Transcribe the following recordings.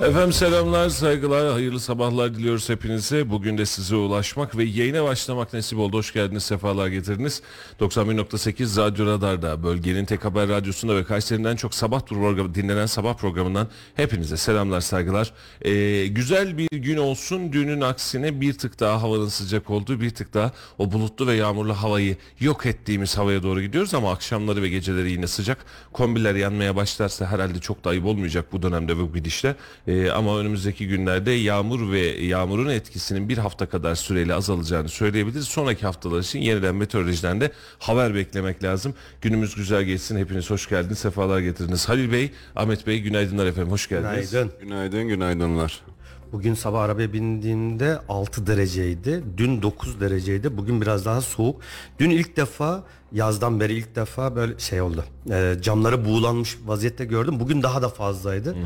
Efendim selamlar, saygılar, hayırlı sabahlar diliyoruz hepinize. Bugün de size ulaşmak ve yayına başlamak nasip oldu. Hoş geldiniz, sefalar getirdiniz. 91.8 Radyo Radar'da, bölgenin tek haber radyosunda ve Kayseri'den çok sabah programı, dinlenen sabah programından hepinize selamlar, saygılar. Ee, güzel bir gün olsun, dünün aksine bir tık daha havanın sıcak olduğu, bir tık daha o bulutlu ve yağmurlu havayı yok ettiğimiz havaya doğru gidiyoruz ama akşamları ve geceleri yine sıcak. Kombiler yanmaya başlarsa herhalde çok da ayıp olmayacak bu dönemde bu gidişle. Ee, ama önümüzdeki günlerde yağmur ve yağmurun etkisinin bir hafta kadar süreyle azalacağını söyleyebiliriz. Sonraki haftalar için yeniden meteorolojiden de haber beklemek lazım. Günümüz güzel geçsin. Hepiniz hoş geldiniz. Sefalar getirdiniz. Halil Bey, Ahmet Bey günaydınlar efendim. Hoş geldiniz. Günaydın. Günaydın, günaydınlar. Bugün sabah arabaya bindiğimde 6 dereceydi. Dün 9 dereceydi. Bugün biraz daha soğuk. Dün ilk defa yazdan beri ilk defa böyle şey oldu. Ee, camları buğulanmış vaziyette gördüm. Bugün daha da fazlaydı.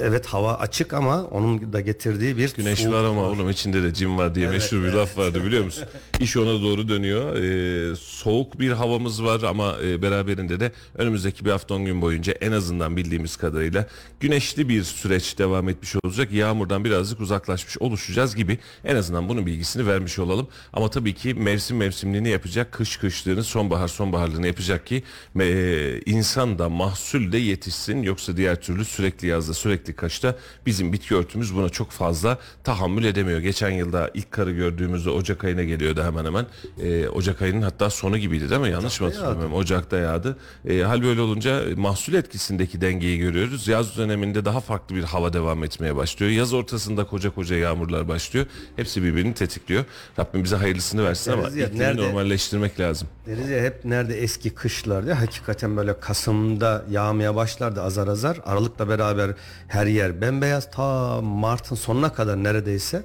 Evet hava açık ama onun da getirdiği bir Güneş soğuk var ama oğlum içinde de cim var diye meşhur bir laf vardı biliyor musun? İş ona doğru dönüyor. Ee, soğuk bir havamız var ama e, beraberinde de önümüzdeki bir hafta 10 gün boyunca en azından bildiğimiz kadarıyla güneşli bir süreç devam etmiş olacak. Yağmurdan birazcık uzaklaşmış oluşacağız gibi en azından bunun bilgisini vermiş olalım. Ama tabii ki mevsim mevsimliğini yapacak, kış kışlığını, sonbahar sonbaharlığını yapacak ki e, insan da mahsul de yetişsin. Yoksa diğer türlü sürekli yazda sürekli kaçta bizim bitki örtümüz buna çok fazla tahammül edemiyor. Geçen yılda ilk karı gördüğümüzde Ocak ayına geliyordu hemen hemen. E, Ocak ayının hatta sonu gibiydi değil mi? Yanlış mı hatırlamıyorum? Ocak'ta yağdı. E, hal böyle olunca mahsul etkisindeki dengeyi görüyoruz. Yaz döneminde daha farklı bir hava devam etmeye başlıyor. Yaz ortasında koca koca yağmurlar başlıyor. Hepsi birbirini tetikliyor. Rabbim bize hayırlısını versin ama Deriz ya, iklimi nerede- normalleştirmek lazım. Deriz ya hep nerede eski kışlar diye hakikaten böyle Kasım'da yağmaya başlardı azar azar. Aralıkla beraber her yer bembeyaz ta Mart'ın sonuna kadar neredeyse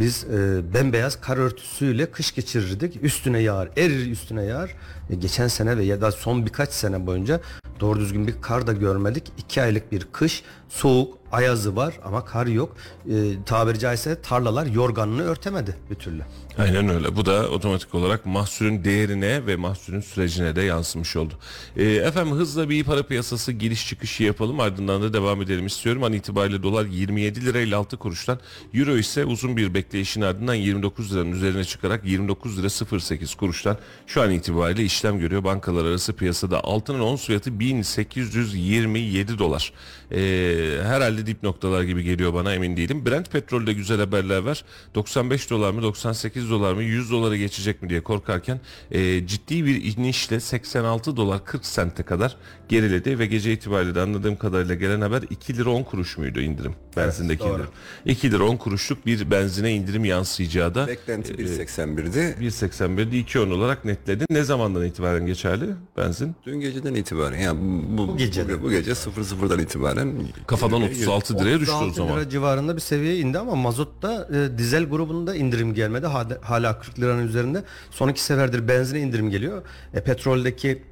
biz e, bembeyaz kar örtüsüyle kış geçirirdik. Üstüne yağar, erir üstüne yağar. E, geçen sene ve ya da son birkaç sene boyunca doğru düzgün bir kar da görmedik. İki aylık bir kış, soğuk, ayazı var ama kar yok. E, tabiri caizse tarlalar yorganını örtemedi bir türlü. Aynen öyle. Bu da otomatik olarak mahsulün değerine ve mahsulün sürecine de yansımış oldu. Ee, efendim hızla bir para piyasası giriş çıkışı yapalım ardından da devam edelim istiyorum. An itibariyle dolar 27 lira 56 kuruştan euro ise uzun bir bekleyişin ardından 29 liranın üzerine çıkarak 29 lira 08 kuruştan şu an itibariyle işlem görüyor. Bankalar arası piyasada altının ons fiyatı 1827 dolar. Ee, herhalde dip noktalar gibi geliyor bana emin değilim. Brent petrolde güzel haberler var. 95 dolar mı 98 dolar mı 100 dolara geçecek mi diye korkarken e, ciddi bir inişle 86 dolar 40 sente kadar geriledi ve gece itibariyle de anladığım kadarıyla gelen haber 2 lira 10 kuruş muydu indirim benzindeki doğru. indirim. 2 lira 10 kuruşluk bir benzine indirim yansıyacağı da Beklenti 1.81'di. 1.81'de 2.10 olarak netledi. Ne zamandan itibaren geçerli benzin? Dün geceden itibaren yani bu, bu, geceden. bu, bu gece 00'dan itibaren Kafadan yirmi- 36 liraya düştü o 36 zaman. lira civarında bir seviyeye indi ama mazotta e, dizel grubunda indirim gelmedi. Hala, hala 40 liranın üzerinde. Son iki seferdir benzine indirim geliyor. E, petroldeki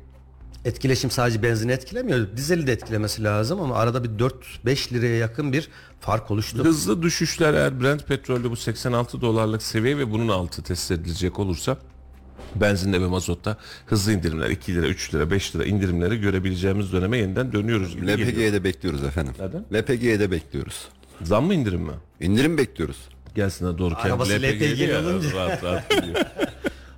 etkileşim sadece benzini etkilemiyor. Dizeli de etkilemesi lazım ama arada bir 4-5 liraya yakın bir fark oluştu. Hızlı düşüşler eğer Brent petrolde bu 86 dolarlık seviye ve bunun altı test edilecek olursa benzinde ve mazotta hızlı indirimler 2 lira 3 lira 5 lira indirimleri görebileceğimiz döneme yeniden dönüyoruz. LPG'ye de bekliyoruz efendim. Neden? LPG'ye de bekliyoruz. Zam mı indirim mi? İndirim bekliyoruz. Gelsin ha doğru. Arabası LPG 'li LPG 'li ya, olunca. Rahat rahat.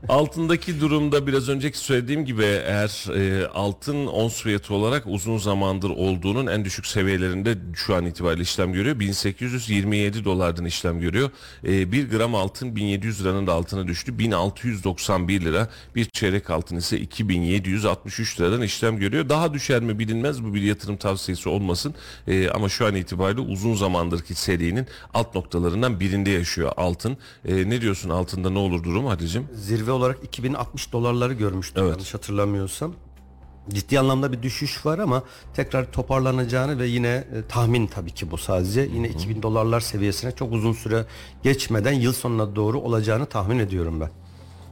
Altındaki durumda biraz önceki söylediğim gibi eğer e, altın ons fiyatı olarak uzun zamandır olduğunun en düşük seviyelerinde şu an itibariyle işlem görüyor. 1827 dolardan işlem görüyor. E, 1 gram altın 1700 liranın da altına düştü. 1691 lira. Bir çeyrek altın ise 2763 liradan işlem görüyor. Daha düşer mi bilinmez. Bu bir yatırım tavsiyesi olmasın. E, ama şu an itibariyle uzun zamandırki serinin alt noktalarından birinde yaşıyor altın. E, ne diyorsun altında ne olur durum Hatice'm? Zirve olarak 2060 dolarları görmüştüm Evet. yanlış hatırlamıyorsam. Ciddi anlamda bir düşüş var ama tekrar toparlanacağını ve yine e, tahmin tabii ki bu sadece yine 2000 dolarlar seviyesine çok uzun süre geçmeden yıl sonuna doğru olacağını tahmin ediyorum ben.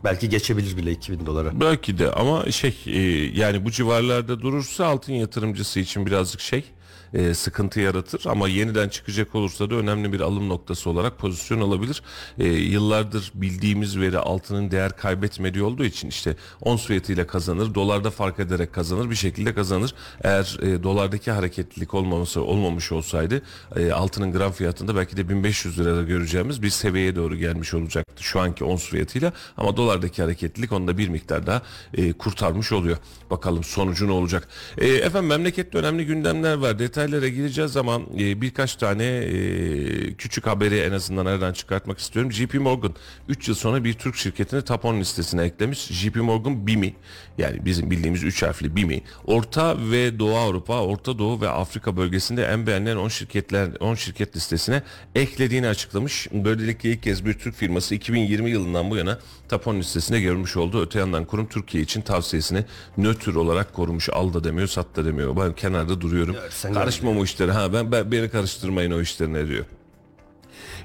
Belki geçebilir bile 2000 dolara. Belki de ama şey e, yani bu civarlarda durursa altın yatırımcısı için birazcık şey e, sıkıntı yaratır ama yeniden çıkacak olursa da önemli bir alım noktası olarak pozisyon alabilir. E, yıllardır bildiğimiz veri altının değer kaybetmediği olduğu için işte ons fiyatıyla kazanır, dolarda fark ederek kazanır, bir şekilde kazanır. Eğer e, dolardaki hareketlilik olmaması olmamış olsaydı e, altının gram fiyatında belki de 1500 lirada göreceğimiz bir seviyeye doğru gelmiş olacaktı şu anki ons fiyatıyla ama dolardaki hareketlilik onu da bir miktar daha e, kurtarmış oluyor. Bakalım sonucu ne olacak? E, efendim memlekette önemli gündemler var. Detaylara gireceğiz ama e, birkaç tane e, küçük haberi en azından aradan çıkartmak istiyorum. JP Morgan 3 yıl sonra bir Türk şirketini 10 listesine eklemiş. JP Morgan BIMI yani bizim bildiğimiz 3 harfli BIMI Orta ve Doğu Avrupa, Orta Doğu ve Afrika bölgesinde en beğenilen 10 şirketler 10 şirket listesine eklediğini açıklamış. Böylelikle ilk kez bir Türk firması 2020 yılından bu yana 10 listesine görmüş oldu. Öte yandan kurum Türkiye için tavsiyesini nötr olarak korumuş. Al da demiyor, sat da demiyor. Ben kenarda duruyorum. sen Karışmam o işlere. Ha ben, ben beni karıştırmayın o işlerine diyor.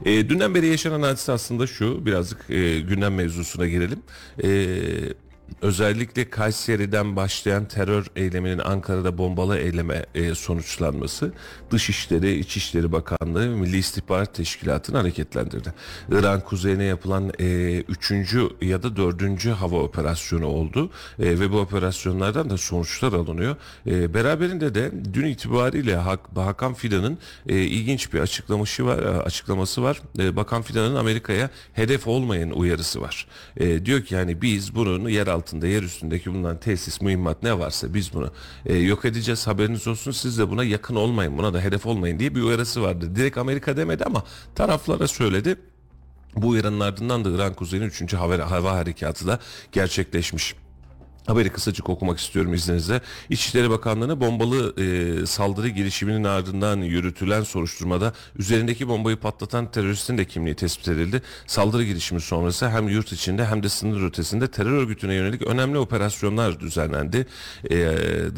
E, dünden beri yaşanan hadise aslında şu birazcık e, gündem mevzusuna girelim. E, özellikle Kayseri'den başlayan terör eyleminin Ankara'da bombalı eyleme e, sonuçlanması Dışişleri, İçişleri Bakanlığı Milli İstihbarat Teşkilatı'nı hareketlendirdi. İran kuzeyine yapılan e, üçüncü ya da dördüncü hava operasyonu oldu E, ve bu operasyonlardan da sonuçlar alınıyor. E, beraberinde de dün itibariyle Hak, Hakan Fidan'ın e, ilginç bir açıklaması var. Açıklaması var. E, Bakan Fidan'ın Amerika'ya hedef olmayın uyarısı var. E, diyor ki yani biz bunun yer altında, yer üstündeki bulunan tesis, mühimmat ne varsa biz bunu e, yok edeceğiz. Haberiniz olsun. Siz de buna yakın olmayın, buna da hedef olmayın diye bir uyarısı vardı. Direkt Amerika demedi ama taraflara söyledi. Bu uyarının ardından da İran kuzeyinin 3. hava, hava harekatı da gerçekleşmiş. Haberi kısacık okumak istiyorum izninizle. İçişleri Bakanlığı'na bombalı e, saldırı girişiminin ardından yürütülen soruşturmada üzerindeki bombayı patlatan teröristin de kimliği tespit edildi. Saldırı girişimi sonrası hem yurt içinde hem de sınır ötesinde terör örgütüne yönelik önemli operasyonlar düzenlendi. E,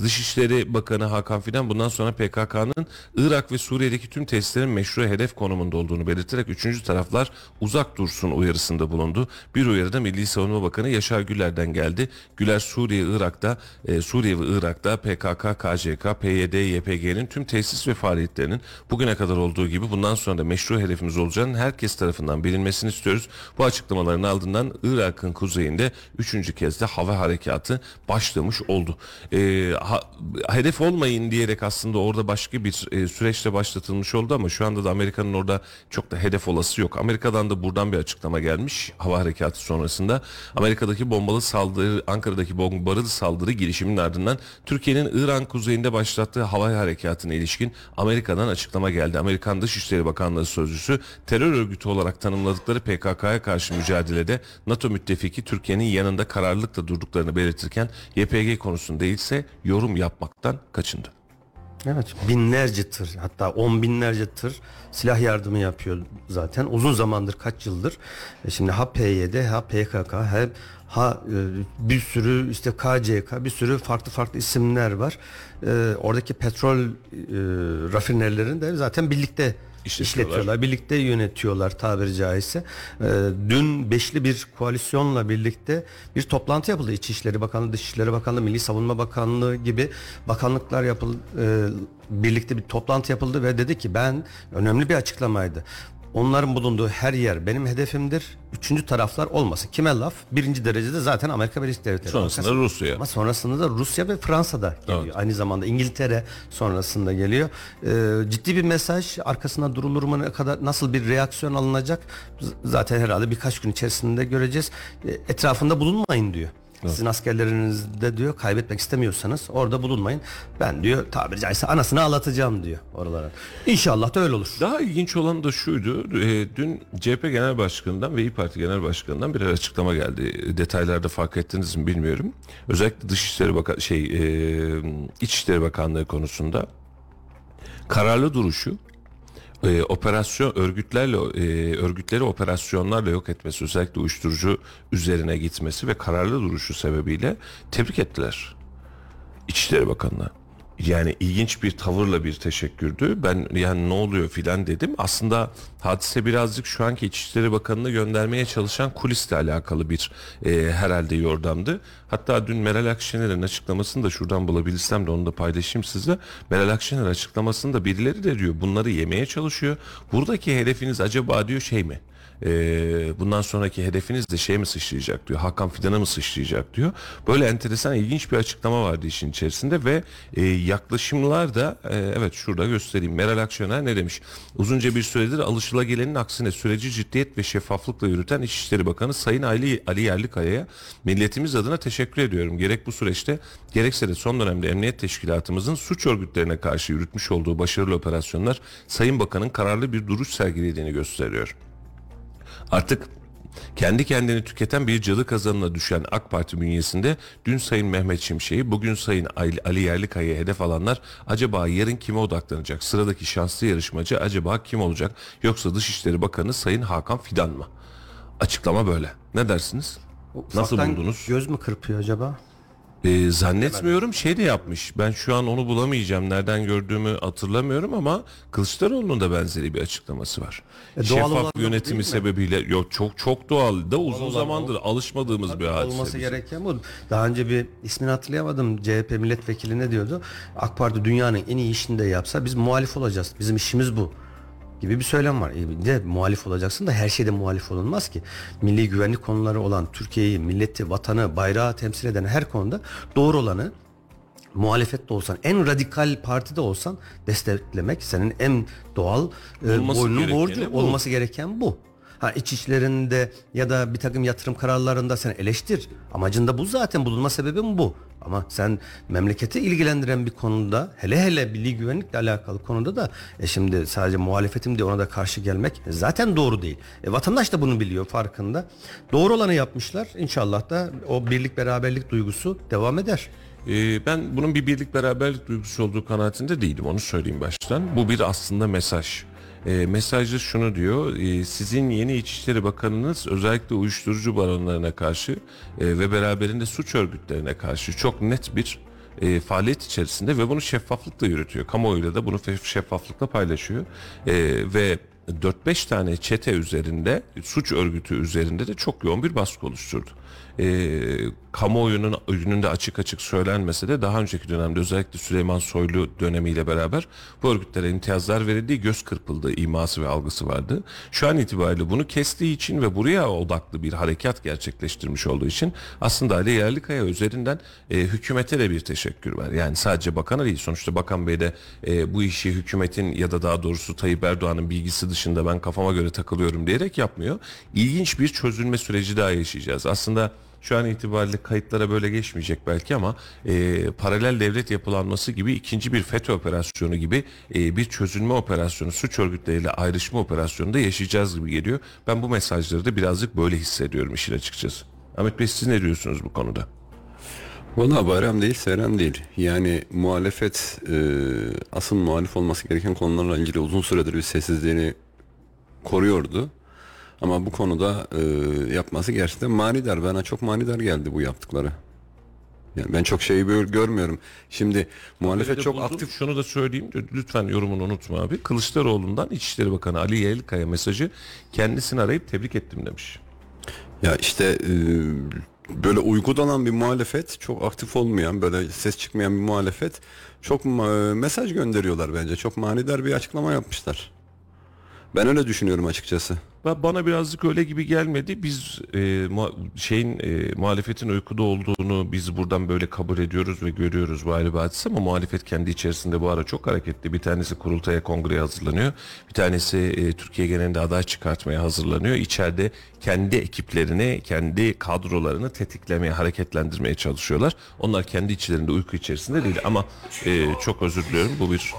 Dışişleri Bakanı Hakan Fidan bundan sonra PKK'nın Irak ve Suriye'deki tüm tesislerin meşru hedef konumunda olduğunu belirterek üçüncü taraflar uzak dursun uyarısında bulundu. Bir uyarıda Milli Savunma Bakanı Yaşar Güler'den geldi. Güler Suriye, Irak'ta, e, Suriye ve Irak'ta PKK, KCK, PYD, YPG'nin tüm tesis ve faaliyetlerinin bugüne kadar olduğu gibi bundan sonra da meşru hedefimiz olacağının herkes tarafından bilinmesini istiyoruz. Bu açıklamaların ardından Irak'ın kuzeyinde üçüncü kez de hava harekatı başlamış oldu. E, ha- hedef olmayın diyerek aslında orada başka bir e, süreçte başlatılmış oldu ama şu anda da Amerika'nın orada çok da hedef olası yok. Amerika'dan da buradan bir açıklama gelmiş hava harekatı sonrasında. Amerika'daki bombalı saldırı, Ankara'daki bombalı saldırı girişiminin ardından Türkiye'nin İran kuzeyinde başlattığı hava harekatına ilişkin Amerika'dan açıklama geldi. Amerikan Dışişleri Bakanlığı Sözcüsü terör örgütü olarak tanımladıkları PKK'ya karşı mücadelede NATO müttefiki Türkiye'nin yanında kararlılıkla durduklarını belirtirken YPG konusunda ise yorum yapmaktan kaçındı. Evet binlerce tır hatta on binlerce tır silah yardımı yapıyor zaten uzun zamandır kaç yıldır. E Şimdi ha PYD ha PKK hem ha e, bir sürü işte KCK bir sürü farklı farklı isimler var. E, oradaki petrol e, rafinerilerini de zaten birlikte İşletiyorlar. işletiyorlar. Birlikte yönetiyorlar tabiri caizse. Ee, dün beşli bir koalisyonla birlikte bir toplantı yapıldı. İçişleri Bakanlığı, Dışişleri Bakanlığı, Milli Savunma Bakanlığı gibi bakanlıklar yapıldı. birlikte bir toplantı yapıldı ve dedi ki ben önemli bir açıklamaydı. Onların bulunduğu her yer benim hedefimdir. Üçüncü taraflar olmasın. Kime laf? Birinci derecede zaten Amerika Birleşik Devletleri. Sonrasında Rusya. Ama sonrasında da Rusya ve Fransa'da geliyor. Evet. Aynı zamanda İngiltere sonrasında geliyor. Ee, ciddi bir mesaj. Arkasına durulur mu ne kadar nasıl bir reaksiyon alınacak? Zaten herhalde birkaç gün içerisinde göreceğiz. Ee, etrafında bulunmayın diyor. Sizin askerlerinizde diyor kaybetmek istemiyorsanız orada bulunmayın. Ben diyor tabiri caizse anasını ağlatacağım diyor oralara. İnşallah da öyle olur. Daha ilginç olan da şuydu. e, dün CHP Genel Başkanı'ndan ve İYİ Parti Genel Başkanı'ndan bir açıklama geldi. Detaylarda fark ettiniz mi bilmiyorum. Özellikle Dışişleri Bakan şey e, İçişleri Bakanlığı konusunda kararlı duruşu e, operasyon örgütlerle e, örgütleri operasyonlarla yok etmesi özellikle uyuşturucu üzerine gitmesi ve kararlı duruşu sebebiyle tebrik ettiler. İçişleri Bakanı'na. Yani ilginç bir tavırla bir teşekkürdü. Ben yani ne oluyor filan dedim. Aslında hadise birazcık şu anki İçişleri Bakanı'nı göndermeye çalışan kulisle alakalı bir e, herhalde yordamdı. Hatta dün Meral Akşener'in açıklamasını da şuradan bulabilirsem de onu da paylaşayım size. Meral Akşener açıklamasında birileri de diyor bunları yemeye çalışıyor. Buradaki hedefiniz acaba diyor şey mi? Ee, bundan sonraki hedefiniz de şey mi sıçrayacak diyor. Hakan Fidan'a mı sıçrayacak diyor. Böyle enteresan ilginç bir açıklama vardı işin içerisinde ve e, yaklaşımlar da e, evet şurada göstereyim. Meral Akşener ne demiş? Uzunca bir süredir alışılagelenin aksine süreci ciddiyet ve şeffaflıkla yürüten İçişleri Bakanı Sayın Ali, Ali Yerlikaya'ya milletimiz adına teşekkür ediyorum. Gerek bu süreçte gerekse de son dönemde Emniyet Teşkilatımızın suç örgütlerine karşı yürütmüş olduğu başarılı operasyonlar Sayın Bakan'ın kararlı bir duruş sergilediğini gösteriyor. Artık kendi kendini tüketen bir cadı kazanına düşen AK Parti bünyesinde dün Sayın Mehmet Şimşek'i bugün Sayın Ali Yerlikaya'ya hedef alanlar acaba yarın kime odaklanacak? Sıradaki şanslı yarışmacı acaba kim olacak? Yoksa Dışişleri Bakanı Sayın Hakan Fidan mı? Açıklama böyle. Ne dersiniz? Nasıl buldunuz? Göz mü kırpıyor acaba? Ee, zannetmiyorum şey de yapmış. Ben şu an onu bulamayacağım. Nereden gördüğümü hatırlamıyorum ama Kılıçdaroğlu'nun da benzeri bir açıklaması var. E, Şeffaf yönetimi sebebiyle yok çok çok doğal da uzun olan zamandır alışmadığımız bir hadise. olması bizim. gereken bu. Daha önce bir ismini hatırlayamadım. CHP milletvekili ne diyordu? AK Parti dünyanın en iyi işini de yapsa biz muhalif olacağız. Bizim işimiz bu gibi bir söylem var. E, bir de muhalif olacaksın da her şeyde muhalif olunmaz ki. Milli güvenlik konuları olan Türkiye'yi, milleti, vatanı, bayrağı temsil eden her konuda doğru olanı muhalefette olsan, en radikal partide olsan desteklemek senin en doğal e, Olması boynunun gerekeni borcu bu. olması gereken bu. Ha iç işlerinde ya da bir takım yatırım kararlarında sen eleştir. Amacında bu zaten bulunma sebebin bu. Ama sen memleketi ilgilendiren bir konuda hele hele milli güvenlikle alakalı konuda da e şimdi sadece muhalefetim diye ona da karşı gelmek zaten doğru değil. E, vatandaş da bunu biliyor farkında. Doğru olanı yapmışlar. İnşallah da o birlik beraberlik duygusu devam eder. Ee, ben bunun bir birlik beraberlik duygusu olduğu kanaatinde değilim onu söyleyeyim baştan. Bu bir aslında mesaj. E, mesajda şunu diyor, e, sizin yeni İçişleri Bakanınız özellikle uyuşturucu baronlarına karşı e, ve beraberinde suç örgütlerine karşı çok net bir e, faaliyet içerisinde ve bunu şeffaflıkla yürütüyor. Kamuoyuyla da bunu şeffaflıkla paylaşıyor. E, ve 4-5 tane çete üzerinde, suç örgütü üzerinde de çok yoğun bir baskı oluşturdu. E, kamuoyunun önünde açık açık söylenmese de daha önceki dönemde özellikle Süleyman Soylu dönemiyle beraber bu örgütlere imtiyazlar verildiği göz kırpıldığı iması ve algısı vardı. Şu an itibariyle bunu kestiği için ve buraya odaklı bir harekat gerçekleştirmiş olduğu için aslında Ali Yerlikaya üzerinden e, hükümete de bir teşekkür var. Yani sadece bakana değil sonuçta Bakan Bey de e, bu işi hükümetin ya da daha doğrusu Tayyip Erdoğan'ın bilgisi dışında ben kafama göre takılıyorum diyerek yapmıyor. İlginç bir çözülme süreci daha yaşayacağız. Aslında şu an itibariyle kayıtlara böyle geçmeyecek belki ama e, paralel devlet yapılanması gibi ikinci bir FETÖ operasyonu gibi e, bir çözülme operasyonu, suç örgütleriyle ayrışma operasyonu da yaşayacağız gibi geliyor. Ben bu mesajları da birazcık böyle hissediyorum işin açıkçası. Ahmet Bey siz ne diyorsunuz bu konuda? Valla bayram değil seyran değil. Yani muhalefet e, asıl muhalif olması gereken konularla ilgili uzun süredir bir sessizliğini koruyordu. Ama bu konuda e, yapması gerçekten manidar. Bana çok manidar geldi bu yaptıkları. Yani ben çok şeyi böyle görmüyorum. Şimdi muhalefet çok buldum. aktif Şunu da söyleyeyim lütfen yorumunu unutma abi. Kılıçdaroğlu'ndan İçişleri Bakanı Ali Yerlikaya mesajı kendisini arayıp tebrik ettim demiş. Ya işte e, böyle uygulanan bir muhalefet çok aktif olmayan böyle ses çıkmayan bir muhalefet çok ma- mesaj gönderiyorlar bence. Çok manidar bir açıklama yapmışlar. Ben öyle düşünüyorum açıkçası. Ba- Bana birazcık öyle gibi gelmedi. Biz e, muha- şeyin e, muhalefetin uykuda olduğunu biz buradan böyle kabul ediyoruz ve görüyoruz bu ayrı bir hadise ama muhalefet kendi içerisinde bu ara çok hareketli. Bir tanesi kurultaya kongreye hazırlanıyor. Bir tanesi e, Türkiye genelinde aday çıkartmaya hazırlanıyor. İçeride kendi ekiplerini, kendi kadrolarını tetiklemeye, hareketlendirmeye çalışıyorlar. Onlar kendi içlerinde uyku içerisinde değil ama e, çok özür diliyorum bu bir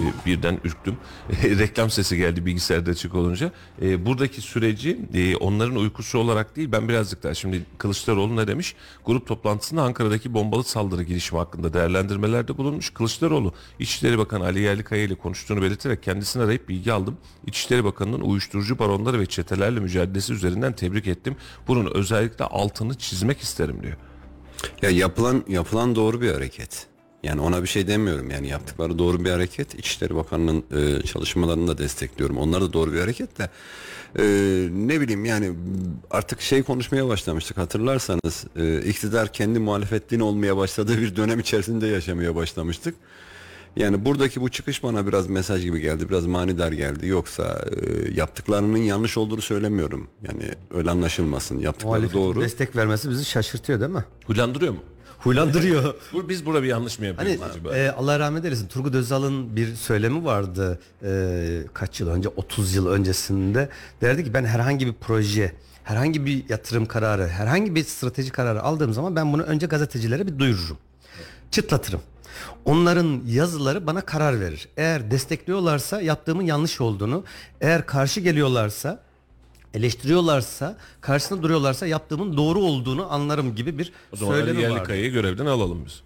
e, birden ürktüm. Reklam sesi geldi bilgisayarda açık olunca. E, buradaki süreci e, onların uykusu olarak değil ben birazcık daha şimdi Kılıçdaroğlu ne demiş? Grup toplantısında Ankara'daki bombalı saldırı girişimi hakkında değerlendirmelerde bulunmuş. Kılıçdaroğlu İçişleri Bakanı Ali Yerlikaya ile konuştuğunu belirterek kendisini arayıp bilgi aldım. İçişleri Bakanı'nın uyuşturucu baronları ve çetelerle mücadelesi üzerinden tebrik ettim. Bunun özellikle altını çizmek isterim diyor. Ya yapılan yapılan doğru bir hareket. Yani ona bir şey demiyorum. Yani yaptıkları doğru bir hareket. İçişleri Bakanlığı'nın e, çalışmalarını da destekliyorum. Onlar da doğru bir hareket de e, ne bileyim yani artık şey konuşmaya başlamıştık hatırlarsanız e, iktidar kendi muhalefetliğini olmaya başladığı bir dönem içerisinde yaşamaya başlamıştık. Yani buradaki bu çıkış bana biraz mesaj gibi geldi. Biraz manidar geldi. Yoksa e, yaptıklarının yanlış olduğunu söylemiyorum. Yani öyle anlaşılmasın. Yaptıkları Muhalefetin doğru. destek vermesi bizi şaşırtıyor değil mi? Huylandırıyor mu? Huylandırıyor. Bu, biz burada bir yanlış mı Hani yapıyoruz acaba? e, Allah rahmet eylesin. Turgut Özal'ın bir söylemi vardı e, kaç yıl önce 30 yıl öncesinde. Derdi ki ben herhangi bir proje herhangi bir yatırım kararı herhangi bir strateji kararı aldığım zaman ben bunu önce gazetecilere bir duyururum. Çıtlatırım. Onların yazıları bana karar verir. Eğer destekliyorlarsa yaptığımın yanlış olduğunu eğer karşı geliyorlarsa eleştiriyorlarsa karşısında duruyorlarsa yaptığımın doğru olduğunu anlarım gibi bir O zaman Ali söylemi. Yerlikaya'yı görevden alalım biz.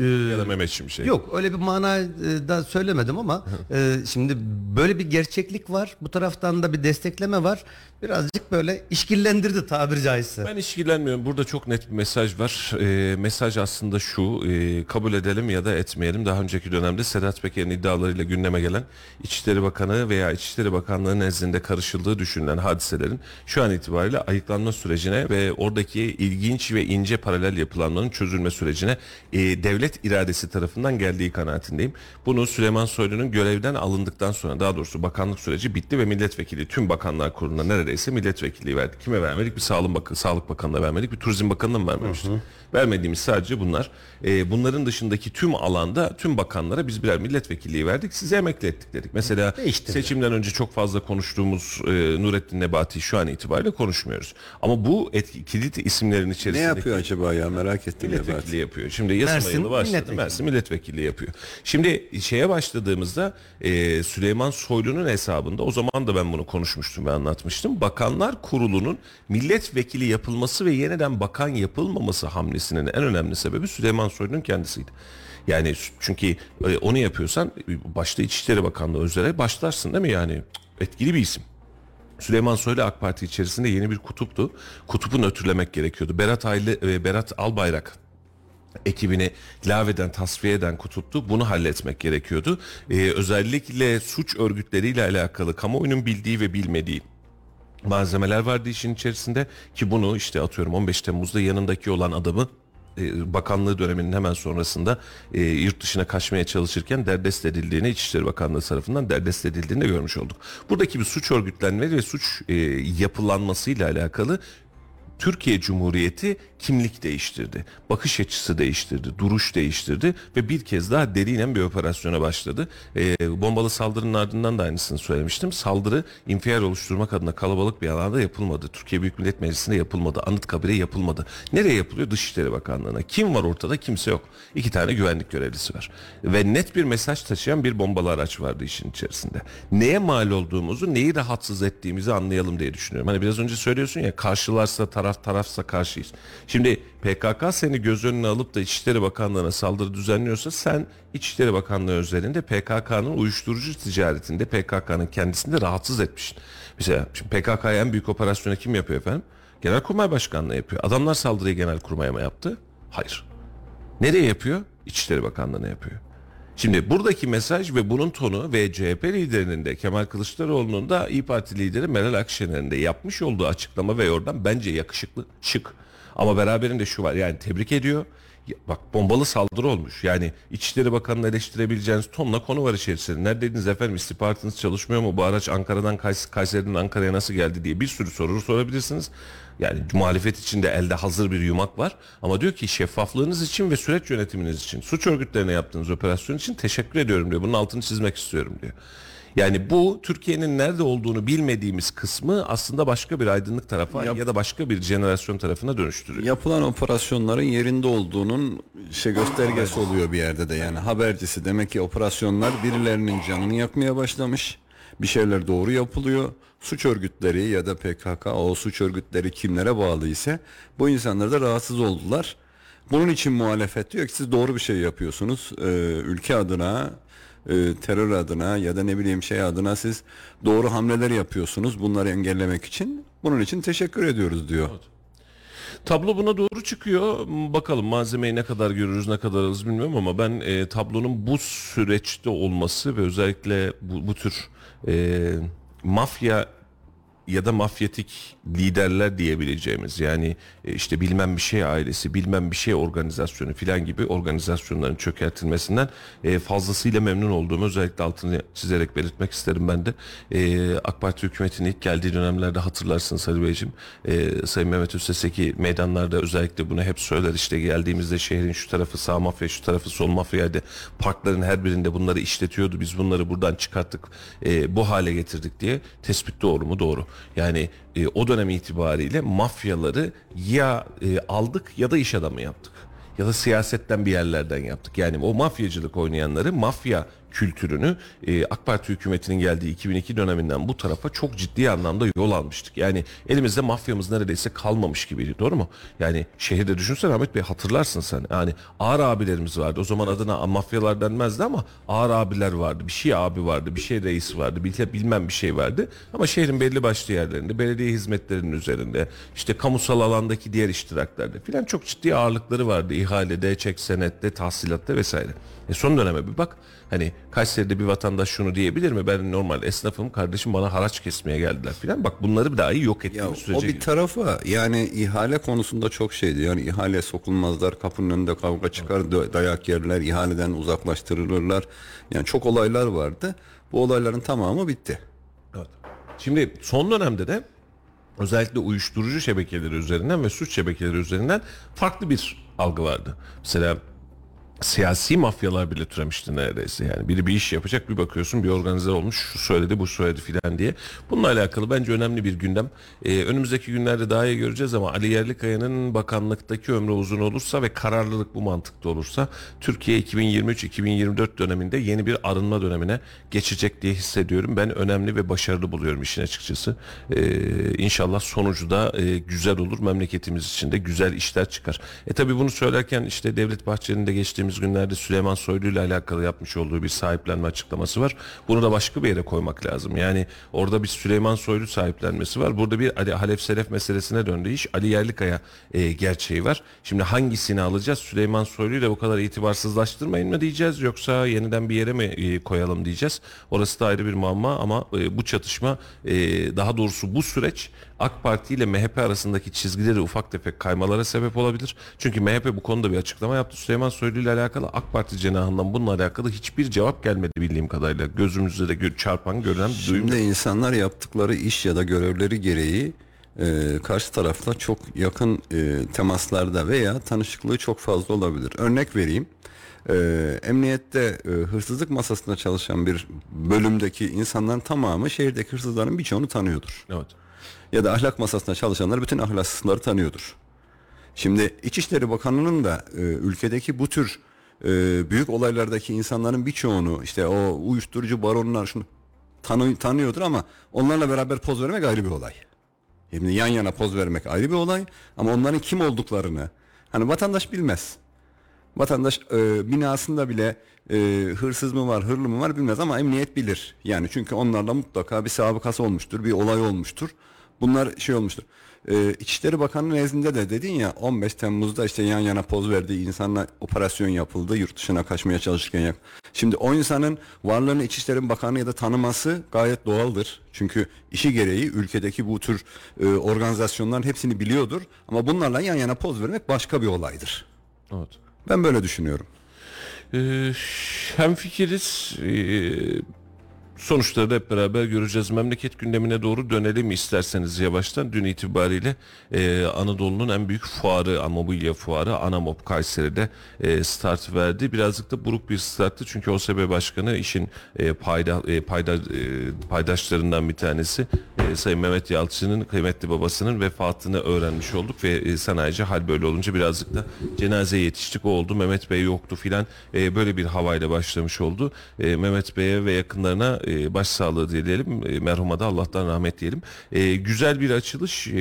Ee, Ya da Mehmet Şimşek. Yok öyle bir manada söylemedim ama e, şimdi böyle bir gerçeklik var. Bu taraftan da bir destekleme var. Birazcık böyle işkillendirdi tabiri caizse. Ben işkillenmiyorum. Burada çok net bir mesaj var. Ee, mesaj aslında şu. e, kabul edelim ya da etmeyelim. Daha önceki dönemde Sedat Peker'in iddialarıyla gündeme gelen İçişleri Bakanı veya İçişleri Bakanlığı nezdinde karışıldığı düşünülen hadiselerin şu an itibariyle ayıklanma sürecine ve oradaki ilginç ve ince paralel yapılanmanın çözülme sürecine e, devlet iradesi tarafından geldiği kanaatindeyim. Bunu Süleyman Soylu'nun görevden alındıktan sonra daha doğrusu bakanlık süreci bitti ve milletvekili tüm bakanlar kuruluna neredeyse milletvekilliği verdik. Kime vermedik? Bir Sağlık, Bakanı, Sağlık Bakanı'na vermedik. Bir Turizm Bakanı'na mı vermemiştik? Vermediğimiz sadece bunlar. Ee, bunların dışındaki tüm alanda tüm bakanlara biz birer milletvekilliği verdik. Size emekli ettik dedik. Mesela Değiştirdi. seçimden önce çok fazla konuştuğumuz e, Nurettin Nebati şu an itibariyle konuşmuyoruz. Ama bu etki, kilit isimlerin Ne içerisinde yapıyor acaba ya merak ettim. milletvekili yapıyor. Şimdi Yasım Mersin ayını başladı. milletvekili. Mersin milletvekili yapıyor. Şimdi şeye başladığımızda e, Süleyman Soylu'nun hesabında o zaman da ben bunu konuşmuştum ve anlatmıştım. Bakanlar Kurulu'nun milletvekili yapılması ve yeniden bakan yapılmaması hamlesinin en önemli sebebi Süleyman Soylu'nun kendisiydi. Yani çünkü e, onu yapıyorsan e, başta İçişleri Bakanlığı üzere başlarsın değil mi yani? Etkili bir isim. Süleyman Soylu AK Parti içerisinde yeni bir kutuptu. Kutupu nötrlemek gerekiyordu. Berat Aylı ve Berat Albayrak ekibini laveden tasfiye eden kutuptu. Bunu halletmek gerekiyordu. Ee, özellikle suç örgütleriyle alakalı kamuoyunun bildiği ve bilmediği malzemeler vardı işin içerisinde ki bunu işte atıyorum 15 Temmuz'da yanındaki olan adamı e, bakanlığı döneminin hemen sonrasında e, yurt dışına kaçmaya çalışırken derdest edildiğini İçişleri Bakanlığı tarafından derdest edildiğini de görmüş olduk. Buradaki bir suç örgütlenme ve suç e, yapılanmasıyla alakalı Türkiye Cumhuriyeti kimlik değiştirdi. Bakış açısı değiştirdi. Duruş değiştirdi ve bir kez daha derinen bir operasyona başladı. Ee, bombalı saldırının ardından da aynısını söylemiştim. Saldırı infial oluşturmak adına kalabalık bir alanda yapılmadı. Türkiye Büyük Millet Meclisi'nde yapılmadı. Anıtkabir'e yapılmadı. Nereye yapılıyor? Dışişleri Bakanlığı'na. Kim var ortada? Kimse yok. İki tane güvenlik görevlisi var. Ve net bir mesaj taşıyan bir bombalı araç vardı işin içerisinde. Neye mal olduğumuzu, neyi rahatsız ettiğimizi anlayalım diye düşünüyorum. Hani biraz önce söylüyorsun ya karşılarsa taraf tarafsa karşıyız. Şimdi PKK seni göz önüne alıp da İçişleri Bakanlığı'na saldırı düzenliyorsa sen İçişleri Bakanlığı üzerinde PKK'nın uyuşturucu ticaretinde PKK'nın kendisini de rahatsız etmişsin. Mesela şimdi PKK'ya en büyük operasyonu kim yapıyor efendim? Genelkurmay Başkanlığı yapıyor. Adamlar saldırıyı Genelkurmay'a mı yaptı? Hayır. Nereye yapıyor? İçişleri Bakanlığı'na yapıyor. Şimdi buradaki mesaj ve bunun tonu ve CHP liderinin de Kemal Kılıçdaroğlu'nun da İyi Parti lideri Meral Akşener'in de yapmış olduğu açıklama ve oradan bence yakışıklı, şık. Ama beraberinde şu var yani tebrik ediyor. Bak bombalı saldırı olmuş. Yani İçişleri Bakanı'nı eleştirebileceğiniz tonla konu var içerisinde. Neredeydiniz efendim istihbaratınız çalışmıyor mu? Bu araç Ankara'dan Kays- Kayseri'den Ankara'ya nasıl geldi diye bir sürü soru sorabilirsiniz. Yani muhalefet içinde elde hazır bir yumak var. Ama diyor ki şeffaflığınız için ve süreç yönetiminiz için, suç örgütlerine yaptığınız operasyon için teşekkür ediyorum diyor. Bunun altını çizmek istiyorum diyor. Yani bu Türkiye'nin nerede olduğunu bilmediğimiz kısmı aslında başka bir aydınlık tarafa Yap- ya da başka bir jenerasyon tarafına dönüştürüyor. Yapılan operasyonların yerinde olduğunun şey göstergesi oluyor bir yerde de yani habercisi demek ki operasyonlar birilerinin canını yakmaya başlamış. Bir şeyler doğru yapılıyor. Suç örgütleri ya da PKK o suç örgütleri kimlere bağlı ise bu insanlar da rahatsız oldular. Bunun için muhalefet diyor ki siz doğru bir şey yapıyorsunuz. Ee, ülke adına e, terör adına ya da ne bileyim şey adına siz doğru hamleler yapıyorsunuz bunları engellemek için. Bunun için teşekkür ediyoruz diyor. Tablo buna doğru çıkıyor. Bakalım malzemeyi ne kadar görürüz, ne kadar alırız bilmiyorum ama ben e, tablonun bu süreçte olması ve özellikle bu, bu tür e, mafya ya da mafyatik liderler diyebileceğimiz yani e, işte bilmem bir şey ailesi, bilmem bir şey organizasyonu filan gibi organizasyonların çökertilmesinden e, fazlasıyla memnun olduğumu özellikle altını çizerek belirtmek isterim ben de. E, AK Parti hükümetinin ilk geldiği dönemlerde hatırlarsınız Ali Beyciğim. Sayın Mehmet Özteseki meydanlarda özellikle bunu hep söyler işte geldiğimizde şehrin şu tarafı sağ mafya şu tarafı sol mafyaydı. Parkların her birinde bunları işletiyordu. Biz bunları buradan çıkarttık bu hale getirdik diye tespit doğru mu? Doğru. Yani o dönem itibariyle mafyaları ya e, aldık ya da iş adamı yaptık. Ya da siyasetten bir yerlerden yaptık. Yani o mafyacılık oynayanları mafya kültürünü e, AK Parti hükümetinin geldiği 2002 döneminden bu tarafa çok ciddi anlamda yol almıştık. Yani elimizde mafyamız neredeyse kalmamış gibiydi doğru mu? Yani şehirde düşünsene Ahmet Bey hatırlarsın sen. Yani ağır abilerimiz vardı. O zaman adına mafyalar denmezdi ama ağır abiler vardı. Bir şey abi vardı, bir şey reis vardı, bil- bilmem bir şey vardı. Ama şehrin belli başlı yerlerinde, belediye hizmetlerinin üzerinde, işte kamusal alandaki diğer iştiraklerde filan çok ciddi ağırlıkları vardı. İhalede, çek senette, tahsilatta vesaire. E son döneme bir bak. Hani Kayseri'de bir vatandaş şunu diyebilir mi? Ben normal esnafım kardeşim bana haraç kesmeye geldiler filan. Bak bunları bir dahi yok ettiğimiz o sürece bir tarafa yani ihale konusunda çok şeydi. Yani ihale sokulmazlar, kapının önünde kavga çıkar, dö- dayak yerler, ihaleden uzaklaştırılırlar. Yani çok olaylar vardı. Bu olayların tamamı bitti. Evet. Şimdi son dönemde de özellikle uyuşturucu şebekeleri üzerinden ve suç şebekeleri üzerinden farklı bir algı vardı. Mesela siyasi mafyalar bile türemişti neredeyse. Yani biri bir iş yapacak bir bakıyorsun bir organize olmuş. Şu söyledi bu söyledi filan diye. Bununla alakalı bence önemli bir gündem. Ee, önümüzdeki günlerde daha iyi göreceğiz ama Ali Yerlikaya'nın bakanlıktaki ömrü uzun olursa ve kararlılık bu mantıkta olursa Türkiye 2023-2024 döneminde yeni bir arınma dönemine geçecek diye hissediyorum. Ben önemli ve başarılı buluyorum işin açıkçası. Ee, İnşallah sonucu da e, güzel olur. Memleketimiz için de güzel işler çıkar. E tabi bunu söylerken işte Devlet Bahçeli'nin de geçtiğimiz günlerde Süleyman Soylu ile alakalı yapmış olduğu bir sahiplenme açıklaması var. Bunu da başka bir yere koymak lazım. Yani orada bir Süleyman Soylu sahiplenmesi var. Burada bir Ali Halef Selef meselesine döndü iş. Ali Yerlikaya e, gerçeği var. Şimdi hangisini alacağız? Süleyman Soylu'yu da bu kadar itibarsızlaştırmayın mı diyeceğiz yoksa yeniden bir yere mi e, koyalım diyeceğiz. Orası da ayrı bir muamma ama e, bu çatışma e, daha doğrusu bu süreç AK Parti ile MHP arasındaki çizgileri ufak tefek kaymalara sebep olabilir. Çünkü MHP bu konuda bir açıklama yaptı. Süleyman Soylu ile alakalı AK Parti cenahından bununla alakalı hiçbir cevap gelmedi bildiğim kadarıyla. Gözümüzde de gö- çarpan görünen bir duyum. Şimdi insanlar yaptıkları iş ya da görevleri gereği e, karşı tarafla çok yakın e, temaslarda veya tanışıklığı çok fazla olabilir. Örnek vereyim. E, emniyette e, hırsızlık masasında çalışan bir bölümdeki insanların tamamı şehirdeki hırsızların birçoğunu tanıyordur. Evet. Ya da ahlak masasında çalışanlar bütün ahlaksızları tanıyordur. Şimdi İçişleri Bakanı'nın da e, ülkedeki bu tür e, büyük olaylardaki insanların birçoğunu işte o uyuşturucu baronlar şunu tanı, tanıyordur ama onlarla beraber poz vermek ayrı bir olay. Şimdi yan yana poz vermek ayrı bir olay ama onların kim olduklarını hani vatandaş bilmez. Vatandaş e, binasında bile e, hırsız mı var, hırlı mı var bilmez ama emniyet bilir. Yani çünkü onlarla mutlaka bir sabıkası olmuştur, bir olay olmuştur. Bunlar şey olmuştur. E, İçişleri Bakanı nezdinde de dedin ya 15 Temmuz'da işte yan yana poz verdiği insanla operasyon yapıldı. Yurt dışına kaçmaya çalışırken yap. Şimdi o insanın varlığını İçişleri Bakanı ya da tanıması gayet doğaldır. Çünkü işi gereği ülkedeki bu tür e, organizasyonların hepsini biliyordur. Ama bunlarla yan yana poz vermek başka bir olaydır. Evet. Ben böyle düşünüyorum. Ee, hem fikiriz sonuçları da hep beraber göreceğiz. Memleket gündemine doğru dönelim isterseniz yavaştan. Dün itibariyle e, Anadolu'nun en büyük fuarı, mobilya fuarı Anamop Kayseri'de e, start verdi. Birazcık da buruk bir starttı çünkü OSB Başkanı işin e, payda, e, payda, e, paydaşlarından bir tanesi e, Sayın Mehmet Yalçın'ın kıymetli babasının vefatını öğrenmiş olduk ve e, sanayici hal böyle olunca birazcık da cenaze yetiştik oldu. Mehmet Bey yoktu filan e, böyle bir havayla başlamış oldu. E, Mehmet Bey'e ve yakınlarına e, e, başsağlığı dileyelim. E, merhuma da Allah'tan rahmet diyelim. E, güzel bir açılış. E,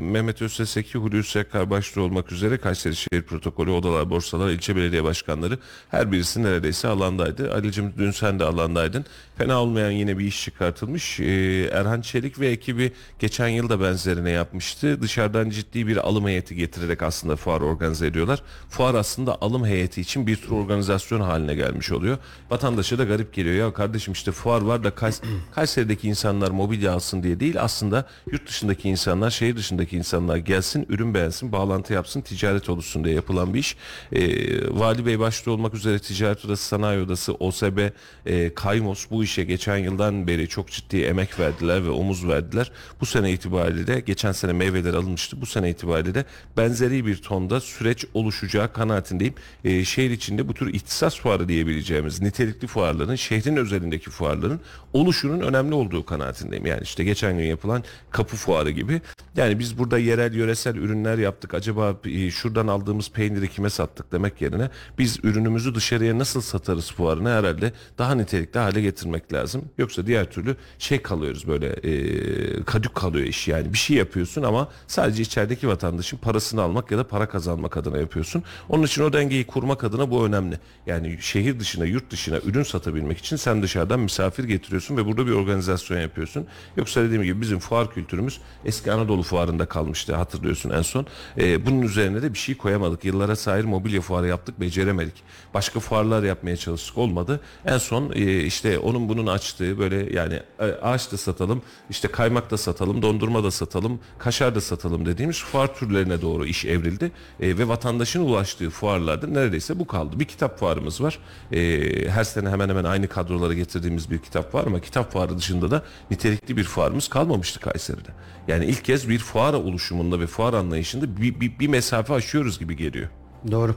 Mehmet Özseseki, Hulusi Akkar başta olmak üzere Kayseri Şehir Protokolü, Odalar, Borsalar, ilçe belediye başkanları her birisi neredeyse alandaydı. Ali'cim dün sen de alandaydın. Fena olmayan yine bir iş çıkartılmış. Ee, Erhan Çelik ve ekibi geçen yıl da benzerine yapmıştı. Dışarıdan ciddi bir alım heyeti getirerek aslında fuar organize ediyorlar. Fuar aslında alım heyeti için bir tür organizasyon haline gelmiş oluyor. Vatandaşa da garip geliyor. Ya kardeşim işte fuar var da Kays Kayseri'deki insanlar mobilya alsın diye değil. Aslında yurt dışındaki insanlar, şehir dışındaki insanlar gelsin, ürün beğensin, bağlantı yapsın, ticaret oluşsun diye yapılan bir iş. Ee, Vali Bey başta olmak üzere Ticaret Odası, Sanayi Odası, OSB, e, Kaymos bu işe geçen yıldan beri çok ciddi emek verdiler ve omuz verdiler. Bu sene itibariyle de geçen sene meyveler alınmıştı. Bu sene itibariyle de benzeri bir tonda süreç oluşacağı kanaatindeyim. E, şehir içinde bu tür ihtisas fuarı diyebileceğimiz nitelikli fuarların, şehrin özelindeki fuarların oluşunun önemli olduğu kanaatindeyim. Yani işte geçen gün yapılan kapı fuarı gibi. Yani biz burada yerel yöresel ürünler yaptık. Acaba e, şuradan aldığımız peyniri kime sattık demek yerine biz ürünümüzü dışarıya nasıl satarız fuarını herhalde daha nitelikli hale getirmek lazım. Yoksa diğer türlü şey kalıyoruz böyle e, kadük kalıyor iş yani bir şey yapıyorsun ama sadece içerideki vatandaşın parasını almak ya da para kazanmak adına yapıyorsun. Onun için o dengeyi kurmak adına bu önemli. Yani şehir dışına yurt dışına ürün satabilmek için sen dışarıdan misafir getiriyorsun ve burada bir organizasyon yapıyorsun. Yoksa dediğim gibi bizim fuar kültürümüz eski Anadolu fuarında kalmıştı hatırlıyorsun en son. E, bunun üzerine de bir şey koyamadık. Yıllara sahir mobilya fuarı yaptık beceremedik. Başka fuarlar yapmaya çalıştık olmadı. En son e, işte onun bunun açtığı böyle yani e, ağaç da satalım, işte kaymak da satalım, dondurma da satalım, kaşar da satalım dediğimiz fuar türlerine doğru iş evrildi. E, ve vatandaşın ulaştığı fuarlarda neredeyse bu kaldı. Bir kitap fuarımız var. E, her sene hemen hemen aynı kadrolara getirdiğimiz bir kitap var ama kitap fuarı dışında da nitelikli bir fuarımız kalmamıştı Kayseri'de. Yani ilk kez bir fuar oluşumunda ve fuar anlayışında bir, bir, bir mesafe aşıyoruz gibi geliyor. Doğru.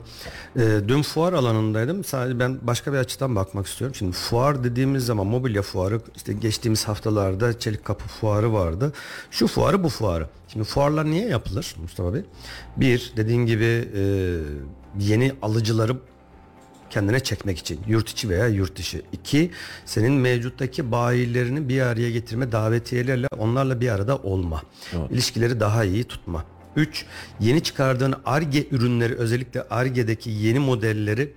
E, dün fuar alanındaydım. Sadece ben başka bir açıdan bakmak istiyorum. Şimdi fuar dediğimiz zaman mobilya fuarı işte geçtiğimiz haftalarda Çelik Kapı fuarı vardı. Şu fuarı bu fuarı. Şimdi fuarlar niye yapılır Mustafa Bey? Bir dediğin gibi e, yeni alıcıları kendine çekmek için yurt içi veya yurt dışı. İki, senin mevcuttaki bayilerini bir araya getirme davetiyelerle onlarla bir arada olma. Evet. İlişkileri daha iyi tutma. 3. Yeni çıkardığın ARGE ürünleri özellikle ARGE'deki yeni modelleri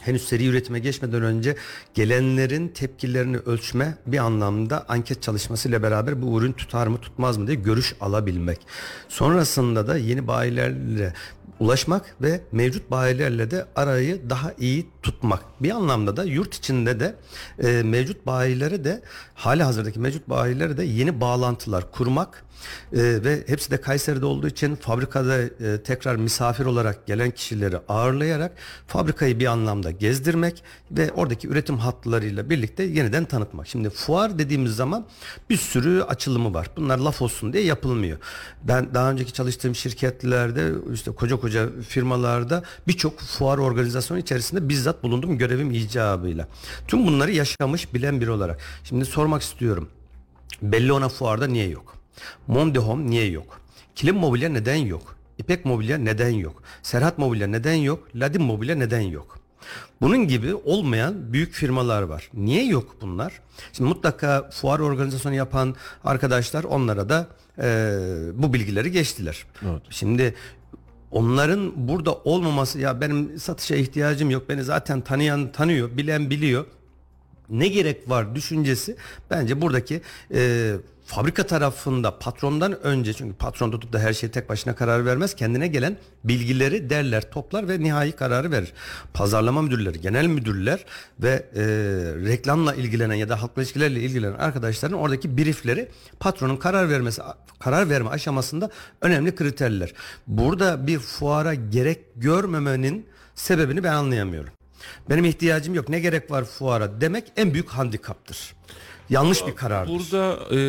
henüz seri üretime geçmeden önce gelenlerin tepkilerini ölçme bir anlamda anket çalışmasıyla beraber bu ürün tutar mı tutmaz mı diye görüş alabilmek. Sonrasında da yeni bayilerle ulaşmak ve mevcut bayilerle de arayı daha iyi tutmak. Bir anlamda da yurt içinde de e, mevcut bayilere de hali hazırdaki mevcut bayilere de yeni bağlantılar kurmak e, ve hepsi de Kayseri'de olduğu için fabrikada e, tekrar misafir olarak gelen kişileri ağırlayarak fabrikayı bir anlamda gezdirmek ve oradaki üretim hatlarıyla birlikte yeniden tanıtmak. Şimdi fuar dediğimiz zaman bir sürü açılımı var. Bunlar laf olsun diye yapılmıyor. Ben daha önceki çalıştığım şirketlerde işte koca koca firmalarda birçok fuar organizasyonu içerisinde bizzat bulundum görevim icabıyla. Tüm bunları yaşamış bilen biri olarak. Şimdi sormak istiyorum. Bellona fuarda niye yok? Monde Home niye yok? Kilim Mobilya neden yok? İpek Mobilya neden yok? Serhat Mobilya neden yok? Ladin Mobilya neden yok? Bunun gibi olmayan büyük firmalar var. Niye yok bunlar? Şimdi mutlaka fuar organizasyonu yapan arkadaşlar onlara da e, bu bilgileri geçtiler. Evet. Şimdi onların burada olmaması ya benim satışa ihtiyacım yok beni zaten tanıyan tanıyor bilen biliyor. Ne gerek var düşüncesi? Bence buradaki e, fabrika tarafında patrondan önce çünkü patron tutup da her şeyi tek başına karar vermez. Kendine gelen bilgileri derler, toplar ve nihai kararı verir. Pazarlama müdürleri, genel müdürler ve e, reklamla ilgilenen ya da halkla ilişkilerle ilgilenen arkadaşların oradaki briefleri patronun karar vermesi karar verme aşamasında önemli kriterler. Burada bir fuara gerek görmemenin Sebebini ben anlayamıyorum. Benim ihtiyacım yok. Ne gerek var fuara demek en büyük handikaptır. Yanlış bir karardır. Burada e,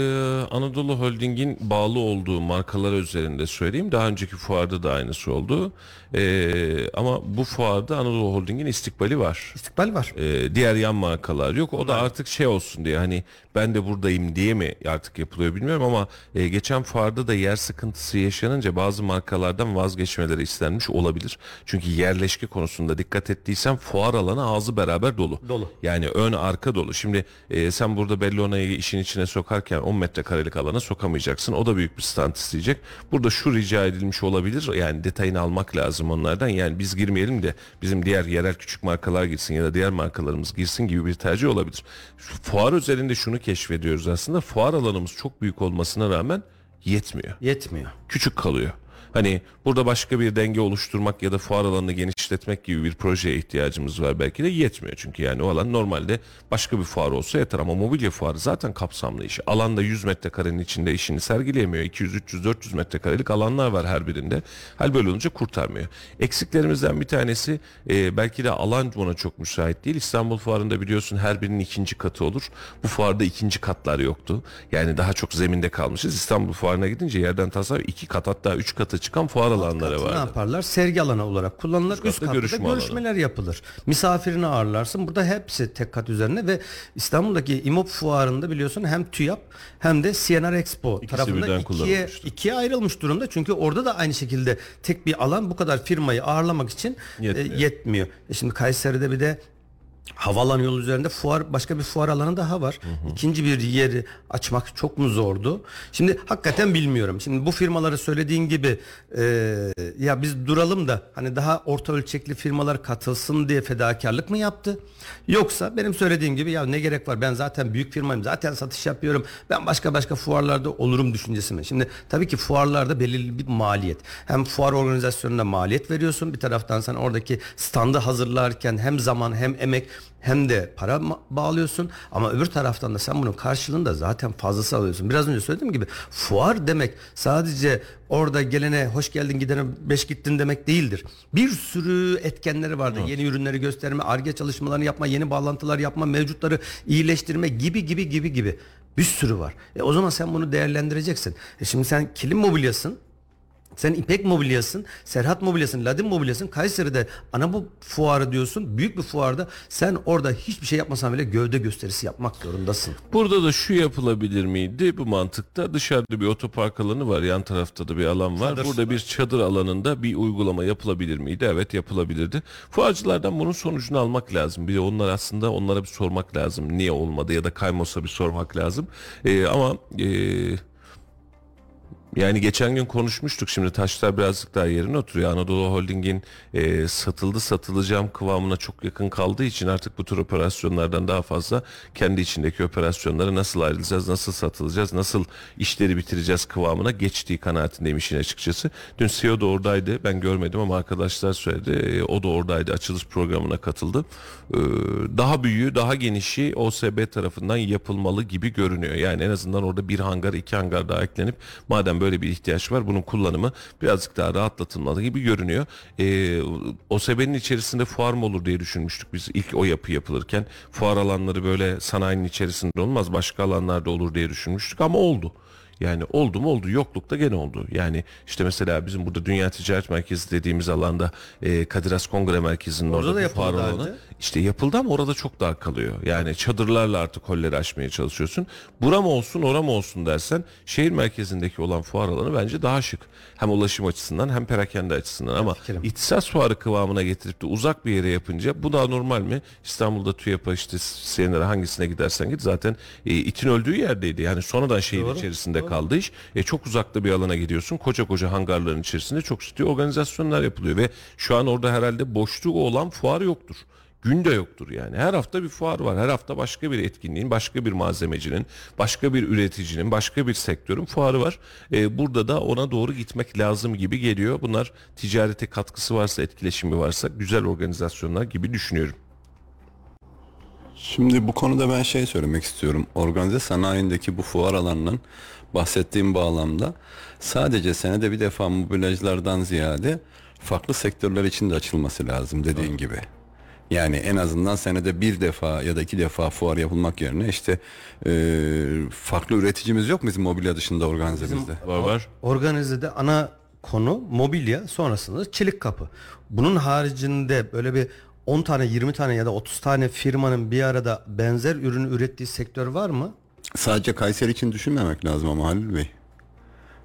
Anadolu Holding'in bağlı olduğu markalar üzerinde söyleyeyim. Daha önceki fuarda da aynısı oldu. E, ama bu fuarda Anadolu Holding'in istikbali var. İstikbal var. E, diğer yan markalar yok. O da artık şey olsun diye hani ben de buradayım diye mi artık yapılıyor bilmiyorum ama e, geçen fuarda da yer sıkıntısı yaşanınca bazı markalardan vazgeçmeleri istenmiş olabilir. Çünkü yerleşke konusunda dikkat ettiysen fuar alanı ağzı beraber dolu. Dolu. Yani ön arka dolu. Şimdi e, sen burada Bellona'yı işin içine sokarken 10 metrekarelik alana sokamayacaksın. O da büyük bir stand isteyecek. Burada şu rica edilmiş olabilir. Yani detayını almak lazım onlardan. Yani biz girmeyelim de bizim diğer yerel küçük markalar girsin ya da diğer markalarımız girsin gibi bir tercih olabilir. Şu fuar üzerinde şunu keşfediyoruz aslında. Fuar alanımız çok büyük olmasına rağmen yetmiyor Yetmiyor. küçük kalıyor. Hani burada başka bir denge oluşturmak ya da fuar alanını genişletmek gibi bir projeye ihtiyacımız var belki de yetmiyor. Çünkü yani o alan normalde başka bir fuar olsa yeter ama mobilya fuarı zaten kapsamlı iş. Alanda 100 metrekarenin içinde işini sergileyemiyor. 200, 300, 400 metrekarelik alanlar var her birinde. Hal böyle olunca kurtarmıyor. Eksiklerimizden bir tanesi e, belki de alan buna çok müsait değil. İstanbul fuarında biliyorsun her birinin ikinci katı olur. Bu fuarda ikinci katlar yoktu. Yani daha çok zeminde kalmışız. İstanbul fuarına gidince yerden tasarruf iki kat hatta üç katı çıkan fuar alanları Katı Ne yaparlar? Sergi alanı olarak kullanılır. Üst Üst katta görüşme da alanı. görüşmeler yapılır. Misafirini ağırlarsın. Burada hepsi tek kat üzerine ve İstanbul'daki İMOP fuarında biliyorsun hem TÜYAP hem de CNR Expo İkisi tarafından ikiye, ikiye ayrılmış durumda. Çünkü orada da aynı şekilde tek bir alan bu kadar firmayı ağırlamak için e, Yetmiyor. yetmiyor. E şimdi Kayseri'de bir de Havalan yolu üzerinde fuar başka bir fuar alanı daha var. İkinci bir yeri açmak çok mu zordu? Şimdi hakikaten bilmiyorum. Şimdi bu firmaları söylediğin gibi e, ya biz duralım da hani daha orta ölçekli firmalar katılsın diye fedakarlık mı yaptı? Yoksa benim söylediğim gibi ya ne gerek var? Ben zaten büyük firmayım. Zaten satış yapıyorum. Ben başka başka fuarlarda olurum düşüncesi mi? Şimdi tabii ki fuarlarda belirli bir maliyet. Hem fuar organizasyonuna maliyet veriyorsun. Bir taraftan sen oradaki standı hazırlarken hem zaman hem emek hem de para bağlıyorsun ama öbür taraftan da sen bunun karşılığında zaten fazlası alıyorsun. Biraz önce söylediğim gibi fuar demek sadece orada gelene hoş geldin gidene beş gittin demek değildir. Bir sürü etkenleri vardır. Yeni ürünleri gösterme, arge çalışmalarını yapma, yeni bağlantılar yapma, mevcutları iyileştirme gibi gibi gibi gibi. Bir sürü var. E o zaman sen bunu değerlendireceksin. E şimdi sen kilim mobilyasın. Sen İpek Mobilyasın, Serhat Mobilyasın, Ladin Mobilyasın, Kayseri'de ana bu fuarı diyorsun. Büyük bir fuarda sen orada hiçbir şey yapmasan bile gövde gösterisi yapmak zorundasın. Burada da şu yapılabilir miydi bu mantıkta? Dışarıda bir otopark alanı var, yan tarafta da bir alan var. Çadır Burada bir çadır alanında bir uygulama yapılabilir miydi? Evet yapılabilirdi. Fuarcılardan bunun sonucunu almak lazım. Bir de onlar aslında onlara bir sormak lazım. Niye olmadı ya da Kaymos'a bir sormak lazım. Ee, ama ee, yani geçen gün konuşmuştuk şimdi taşlar birazcık daha yerine oturuyor. Anadolu Holding'in e, satıldı satılacağım kıvamına çok yakın kaldığı için artık bu tür operasyonlardan daha fazla kendi içindeki operasyonları nasıl ayrılacağız, nasıl satılacağız, nasıl işleri bitireceğiz kıvamına geçtiği kanaatindeyim işin açıkçası. Dün CEO da oradaydı ben görmedim ama arkadaşlar söyledi. E, o da oradaydı açılış programına katıldı. E, daha büyüğü daha genişi OSB tarafından yapılmalı gibi görünüyor. Yani en azından orada bir hangar iki hangar daha eklenip madem böyle bir ihtiyaç var bunun kullanımı birazcık daha rahatlatılmalı gibi görünüyor. Ee, OSB'nin içerisinde fuar mı olur diye düşünmüştük biz ilk o yapı yapılırken. Fuar alanları böyle sanayinin içerisinde olmaz başka alanlarda olur diye düşünmüştük ama oldu. Yani oldu mu oldu yoklukta gene oldu. Yani işte mesela bizim burada Dünya Ticaret Merkezi dediğimiz alanda e, Kadir Has Kongre Merkezi'nin Orada orada, da fuar alanı. İşte yapıldı ama orada çok dar kalıyor. Yani çadırlarla artık holleri açmaya çalışıyorsun. Buram olsun oram olsun dersen şehir merkezindeki olan fuar alanı bence daha şık. Hem ulaşım açısından hem perakende açısından ama fikrim. ihtisas fuarı kıvamına getirip de uzak bir yere yapınca bu da normal mi? İstanbul'da TÜYAP'a işte CNR'e hangisine gidersen git zaten e, itin öldüğü yerdeydi. Yani sonradan şehir Doğru, içerisinde kaldı iş. E, çok uzakta bir alana gidiyorsun. Koca koca hangarların içerisinde çok ciddi organizasyonlar yapılıyor ve şu an orada herhalde boşluğu olan fuar yoktur. Günde yoktur yani. Her hafta bir fuar var. Her hafta başka bir etkinliğin, başka bir malzemecinin, başka bir üreticinin, başka bir sektörün fuarı var. E, burada da ona doğru gitmek lazım gibi geliyor. Bunlar ticarete katkısı varsa, etkileşimi varsa güzel organizasyonlar gibi düşünüyorum. Şimdi bu konuda ben şey söylemek istiyorum. Organize sanayindeki bu fuar alanının bahsettiğim bağlamda sadece senede bir defa mobilyacılardan ziyade farklı sektörler için de açılması lazım dediğin gibi. Yani en azından senede bir defa ya da iki defa fuar yapılmak yerine işte e, farklı üreticimiz yok mu bizim mobilya dışında organizemizde? Var var. Organizede ana konu mobilya sonrasında çelik kapı. Bunun haricinde böyle bir 10 tane 20 tane ya da 30 tane firmanın bir arada benzer ürünü ürettiği sektör var mı? Sadece Kayseri için düşünmemek lazım ama Halil Bey.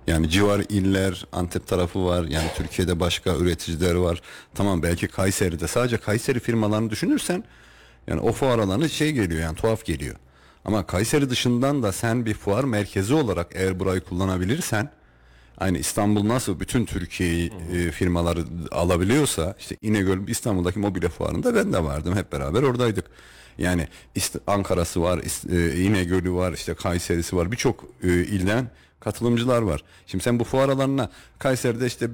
Yani civar iller, Antep tarafı var. Yani Türkiye'de başka üreticiler var. Tamam belki Kayseri'de sadece Kayseri firmalarını düşünürsen yani o fuar alanı şey geliyor yani tuhaf geliyor. Ama Kayseri dışından da sen bir fuar merkezi olarak eğer burayı kullanabilirsen aynı İstanbul nasıl bütün Türkiye'yi e, firmaları alabiliyorsa işte İnegöl İstanbul'daki mobilya fuarında ben de vardım hep beraber oradaydık. Yani İst- Ankara'sı var, e, İnegöl'ü var, işte Kayseri'si var. Birçok e, ilden katılımcılar var. Şimdi sen bu fuar alanına Kayseri'de işte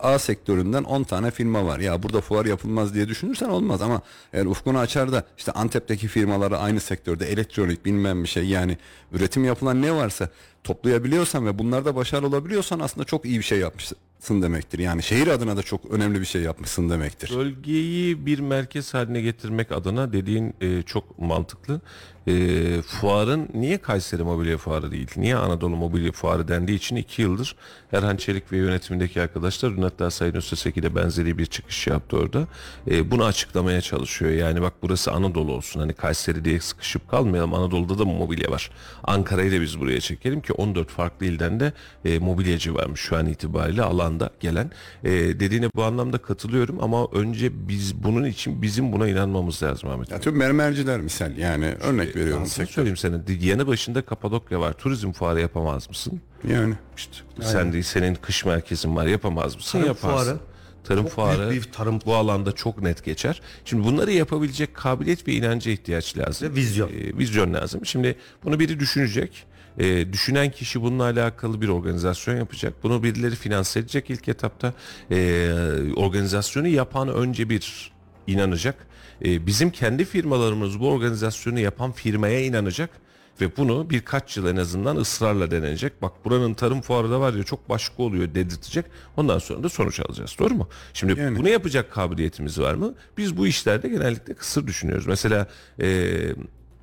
A sektöründen 10 tane firma var. Ya burada fuar yapılmaz diye düşünürsen olmaz ama eğer ufkunu açar da işte Antep'teki firmaları aynı sektörde elektronik bilmem bir şey yani üretim yapılan ne varsa toplayabiliyorsan ve bunlarda başarılı olabiliyorsan aslında çok iyi bir şey yapmışsın demektir. Yani şehir adına da çok önemli bir şey yapmışsın demektir. Bölgeyi bir merkez haline getirmek adına dediğin e, çok mantıklı. E, fuarın niye Kayseri Mobilya Fuarı değil? Niye Anadolu Mobilya Fuarı dendiği için iki yıldır Erhan Çelik ve yönetimindeki arkadaşlar dün hatta Sayın Özteseki de benzeri bir çıkış yaptı orada. E, bunu açıklamaya çalışıyor. Yani bak burası Anadolu olsun. Hani Kayseri diye sıkışıp kalmayalım. Anadolu'da da mobilya var. Ankara'yı da biz buraya çekelim ki 14 farklı ilden de e, mobilyacı varmış şu an itibariyle alanda gelen. E, dediğine bu anlamda katılıyorum ama önce biz bunun için bizim buna inanmamız lazım Ahmet. Ya tüm mermerciler misal yani örnek veriyorum. Ben sana sektör. söyleyeyim sana. Yanı başında Kapadokya var. Turizm fuarı yapamaz mısın? Yani İşte sen de senin kış merkezin var. Yapamaz mısın? Tarım Yaparsın. fuarı. Tarım Çok fuarı büyük bir tarım- bu alanda çok net geçer. Şimdi bunları yapabilecek kabiliyet ve inanca ihtiyaç lazım. Ve vizyon. Ee, vizyon lazım. Şimdi bunu biri düşünecek. Ee, düşünen kişi bununla alakalı bir organizasyon yapacak. Bunu birileri finanse edecek ilk etapta. Ee, organizasyonu yapan önce bir inanacak. Ee, bizim kendi firmalarımız bu organizasyonu yapan firmaya inanacak ve bunu birkaç yıl en azından ısrarla denenecek. Bak buranın tarım fuarı da var ya çok başka oluyor dedirtecek. Ondan sonra da sonuç alacağız. Doğru mu? Şimdi Yani. bunu yapacak kabiliyetimiz var mı? Biz bu işlerde genellikle kısır düşünüyoruz. Mesela e,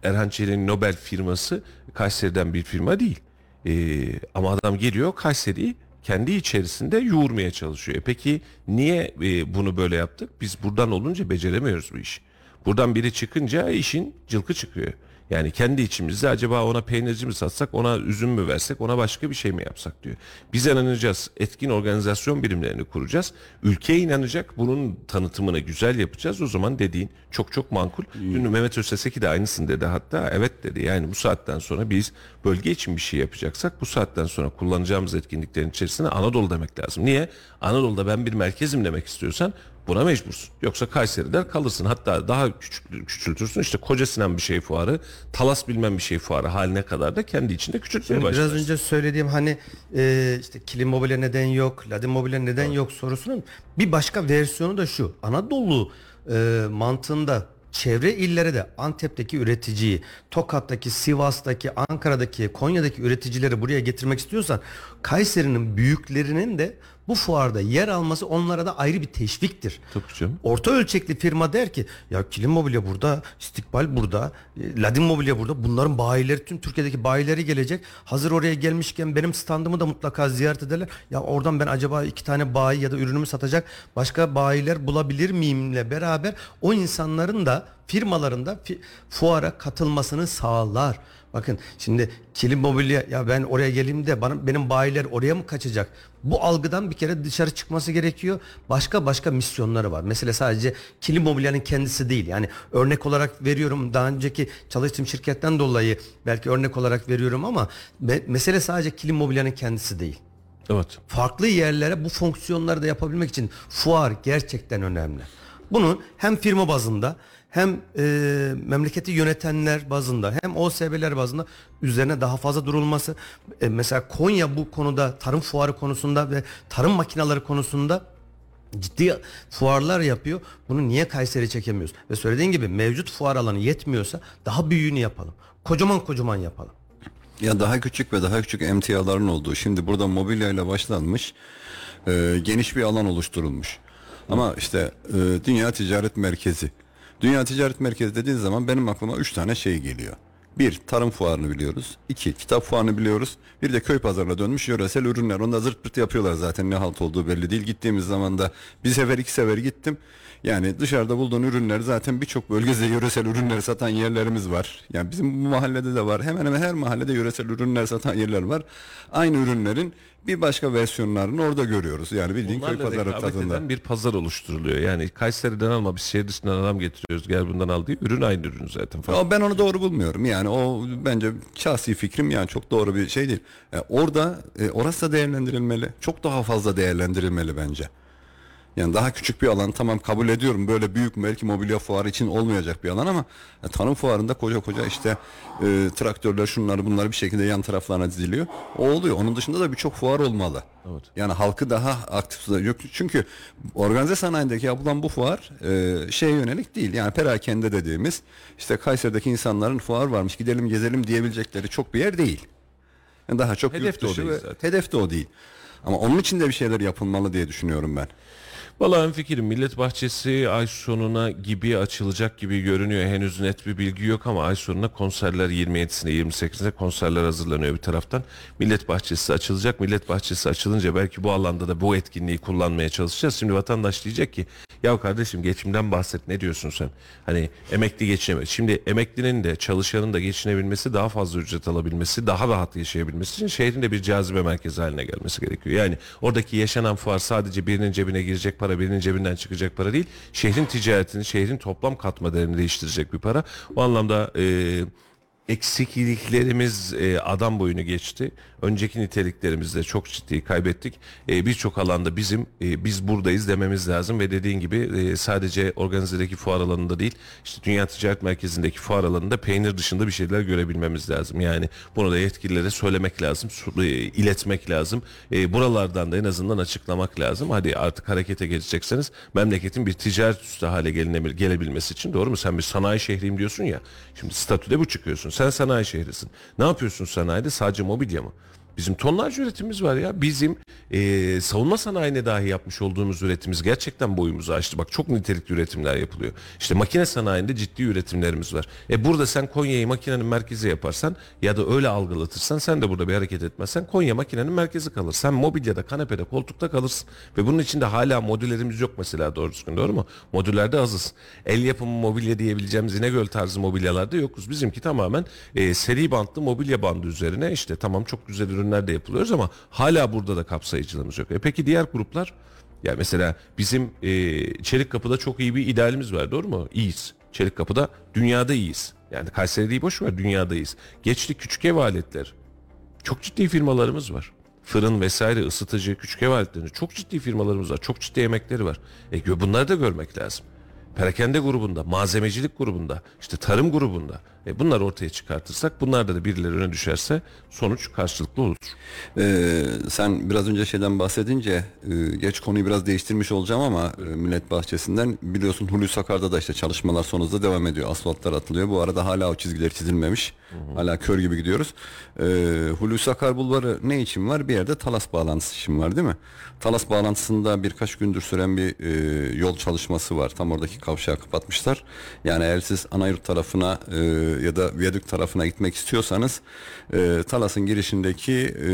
Erhan Çelik'in Nobel firması Kayseri'den bir firma değil. E, ama adam geliyor Kayseri'yi kendi içerisinde yoğurmaya çalışıyor. E peki niye e, bunu böyle yaptık? Biz buradan olunca beceremiyoruz bu işi. Buradan biri çıkınca işin cılkı çıkıyor. Yani kendi içimizde acaba ona peynirci mi satsak, ona üzüm mü versek, ona başka bir şey mi yapsak diyor. Biz inanacağız, etkin organizasyon birimlerini kuracağız. Ülke inanacak, bunun tanıtımını güzel yapacağız. O zaman dediğin çok çok makul. Dün Mehmet Özteseki de aynısını dedi hatta. Evet dedi yani bu saatten sonra biz bölge için bir şey yapacaksak bu saatten sonra kullanacağımız etkinliklerin içerisine Anadolu demek lazım. Niye? Anadolu'da ben bir merkezim demek istiyorsan Buna mecbursun. Yoksa Kayseri der kalırsın. Hatta daha küçük, küçültürsün. İşte Koca Sinan bir şey fuarı, Talas bilmem bir şey fuarı haline kadar da kendi içinde küçültmeye Biraz başlarsın. önce söylediğim hani e, işte kilim mobilya neden yok, ladin mobilya neden yok sorusunun bir başka versiyonu da şu. Anadolu e, mantığında çevre illere de Antep'teki üreticiyi, Tokat'taki, Sivas'taki, Ankara'daki, Konya'daki üreticileri buraya getirmek istiyorsan Kayseri'nin büyüklerinin de bu fuarda yer alması onlara da ayrı bir teşviktir. Tabii canım. Orta ölçekli firma der ki ya kilim mobilya burada, istikbal burada, e, ladin mobilya burada. Bunların bayileri tüm Türkiye'deki bayileri gelecek. Hazır oraya gelmişken benim standımı da mutlaka ziyaret ederler. Ya oradan ben acaba iki tane bayi ya da ürünümü satacak başka bayiler bulabilir miyimle beraber o insanların da firmaların da fi- fuara katılmasını sağlar. Bakın şimdi kilim mobilya ya ben oraya geleyim de bana benim bayiler oraya mı kaçacak? Bu algıdan bir kere dışarı çıkması gerekiyor. Başka başka misyonları var. Mesela sadece kilim mobilyanın kendisi değil. Yani örnek olarak veriyorum daha önceki çalıştığım şirketten dolayı belki örnek olarak veriyorum ama me- mesele sadece kilim mobilyanın kendisi değil. Evet. Farklı yerlere bu fonksiyonları da yapabilmek için fuar gerçekten önemli. Bunun hem firma bazında hem e, memleketi yönetenler bazında hem OSB'ler bazında üzerine daha fazla durulması. E, mesela Konya bu konuda tarım fuarı konusunda ve tarım makineleri konusunda ciddi fuarlar yapıyor. Bunu niye Kayseri çekemiyoruz? Ve söylediğin gibi mevcut fuar alanı yetmiyorsa daha büyüğünü yapalım. Kocaman kocaman yapalım. Ya daha küçük ve daha küçük emtiaların olduğu. Şimdi burada mobilya ile başlanmış. e, geniş bir alan oluşturulmuş. Ama işte e, Dünya Ticaret Merkezi. Dünya Ticaret Merkezi dediğin zaman benim aklıma üç tane şey geliyor. Bir, tarım fuarını biliyoruz. İki, kitap fuarını biliyoruz. Bir de köy pazarına dönmüş yöresel ürünler. Onu da zırt pırt yapıyorlar zaten ne halt olduğu belli değil. Gittiğimiz zaman da bir sefer iki sefer gittim. Yani dışarıda bulduğun ürünler zaten birçok bölgede yöresel ürünler satan yerlerimiz var. Yani bizim bu mahallede de var. Hemen hemen her mahallede yöresel ürünler satan yerler var. Aynı ürünlerin bir başka versiyonlarını orada görüyoruz. Yani bildiğin köy Bunlarla pazarı rekabet tadında. eden bir pazar oluşturuluyor. Yani Kayseri'den alma biz şehir dışından adam getiriyoruz gel bundan al diye ürün aynı ürün zaten. Fark Ama ben onu doğru bulmuyorum. Yani o bence şahsi fikrim yani çok doğru bir şey değil. E, orada e, orası da değerlendirilmeli. Çok daha fazla değerlendirilmeli bence. Yani daha küçük bir alan tamam kabul ediyorum. Böyle büyük belki mobilya fuarı için olmayacak bir alan ama e, tarım fuarında koca koca işte e, traktörler şunlar bunlar bir şekilde yan taraflarına diziliyor. O oluyor. Onun dışında da birçok fuar olmalı. Evet. Yani halkı daha aktif yok çünkü organize sanayindeki yapılan bu fuar e, şeye yönelik değil. Yani perakende dediğimiz işte Kayseri'deki insanların fuar varmış gidelim gezelim diyebilecekleri çok bir yer değil. Yani daha çok Hedef yurt de o dışı değil ve- zaten. Hedef de o değil. Ama onun için de bir şeyler yapılmalı diye düşünüyorum ben. Vallahi en fikrim Millet Bahçesi ay sonuna gibi açılacak gibi görünüyor. Henüz net bir bilgi yok ama ay sonuna konserler 27'sine 28'ine konserler hazırlanıyor bir taraftan. Millet Bahçesi açılacak. Millet Bahçesi açılınca belki bu alanda da bu etkinliği kullanmaya çalışacağız. Şimdi vatandaş diyecek ki ya kardeşim geçimden bahset ne diyorsun sen? Hani emekli geçinemez. Şimdi emeklinin de çalışanın da geçinebilmesi daha fazla ücret alabilmesi daha rahat yaşayabilmesi için şehrin de bir cazibe merkezi haline gelmesi gerekiyor. Yani oradaki yaşanan fuar sadece birinin cebine girecek para birinin cebinden çıkacak para değil. Şehrin ticaretini şehrin toplam katma değerini değiştirecek bir para. O anlamda eee eksikliklerimiz e, adam boyunu geçti. Önceki niteliklerimizi de çok ciddi kaybettik. E, Birçok alanda bizim e, biz buradayız dememiz lazım ve dediğin gibi e, sadece organizedeki fuar alanında değil işte Dünya Ticaret Merkezi'ndeki fuar alanında peynir dışında bir şeyler görebilmemiz lazım. Yani bunu da yetkililere söylemek lazım, e, iletmek lazım. E, buralardan da en azından açıklamak lazım. Hadi artık harekete geçecekseniz memleketin bir ticaret üstü hale gelebilmesi için doğru mu? Sen bir sanayi şehriyim diyorsun ya. Şimdi statüde bu çıkıyorsun. Sen sanayi şehrisin. Ne yapıyorsun sanayide? Sadece mobilya mı? Bizim tonlarca üretimimiz var ya. Bizim e, savunma sanayine dahi yapmış olduğumuz üretimimiz gerçekten boyumuzu aştı. Bak çok nitelikli üretimler yapılıyor. İşte makine sanayinde ciddi üretimlerimiz var. E burada sen Konya'yı makinenin merkezi yaparsan ya da öyle algılatırsan sen de burada bir hareket etmezsen Konya makinenin merkezi kalır. Sen mobilyada, kanepede, koltukta kalırsın. Ve bunun içinde hala modüllerimiz yok mesela doğru düzgün doğru mu? Modüllerde azız. El yapımı mobilya diyebileceğimiz İnegöl tarzı mobilyalarda yokuz. Bizimki tamamen e, seri bantlı mobilya bandı üzerine işte tamam çok güzel ürünler de yapılıyoruz ama hala burada da kapsayıcılığımız yok. E peki diğer gruplar? Ya mesela bizim e, Çelik Kapı'da çok iyi bir idealimiz var doğru mu? İyiyiz. Çelik Kapı'da dünyada iyiyiz. Yani Kayseri değil boş ver dünyadayız. Geçtik küçük ev aletleri. Çok ciddi firmalarımız var. Fırın vesaire ısıtıcı, küçük ev aletleri çok ciddi firmalarımız var. Çok ciddi emekleri var. E, bunları da görmek lazım. Perakende grubunda, malzemecilik grubunda, işte tarım grubunda. E, bunları ortaya çıkartırsak bunlarda da birileri öne düşerse sonuç karşılıklı olur. Ee, sen biraz önce şeyden bahsedince e, geç konuyu biraz değiştirmiş olacağım ama e, Millet Bahçesi'nden biliyorsun Hulusi Akar'da da işte çalışmalar son hızda devam ediyor. Asfaltlar atılıyor. Bu arada hala o çizgiler çizilmemiş. Hala kör gibi gidiyoruz. Ee, Hulusi Akar Bulvarı ne için var? Bir yerde Talas bağlantısı için var değil mi? Talas bağlantısında birkaç gündür süren bir e, yol çalışması var. Tam oradaki kavşağı kapatmışlar. Yani eğer siz Anayurt tarafına e, ya da Viyadük tarafına gitmek istiyorsanız e, Talas'ın girişindeki e,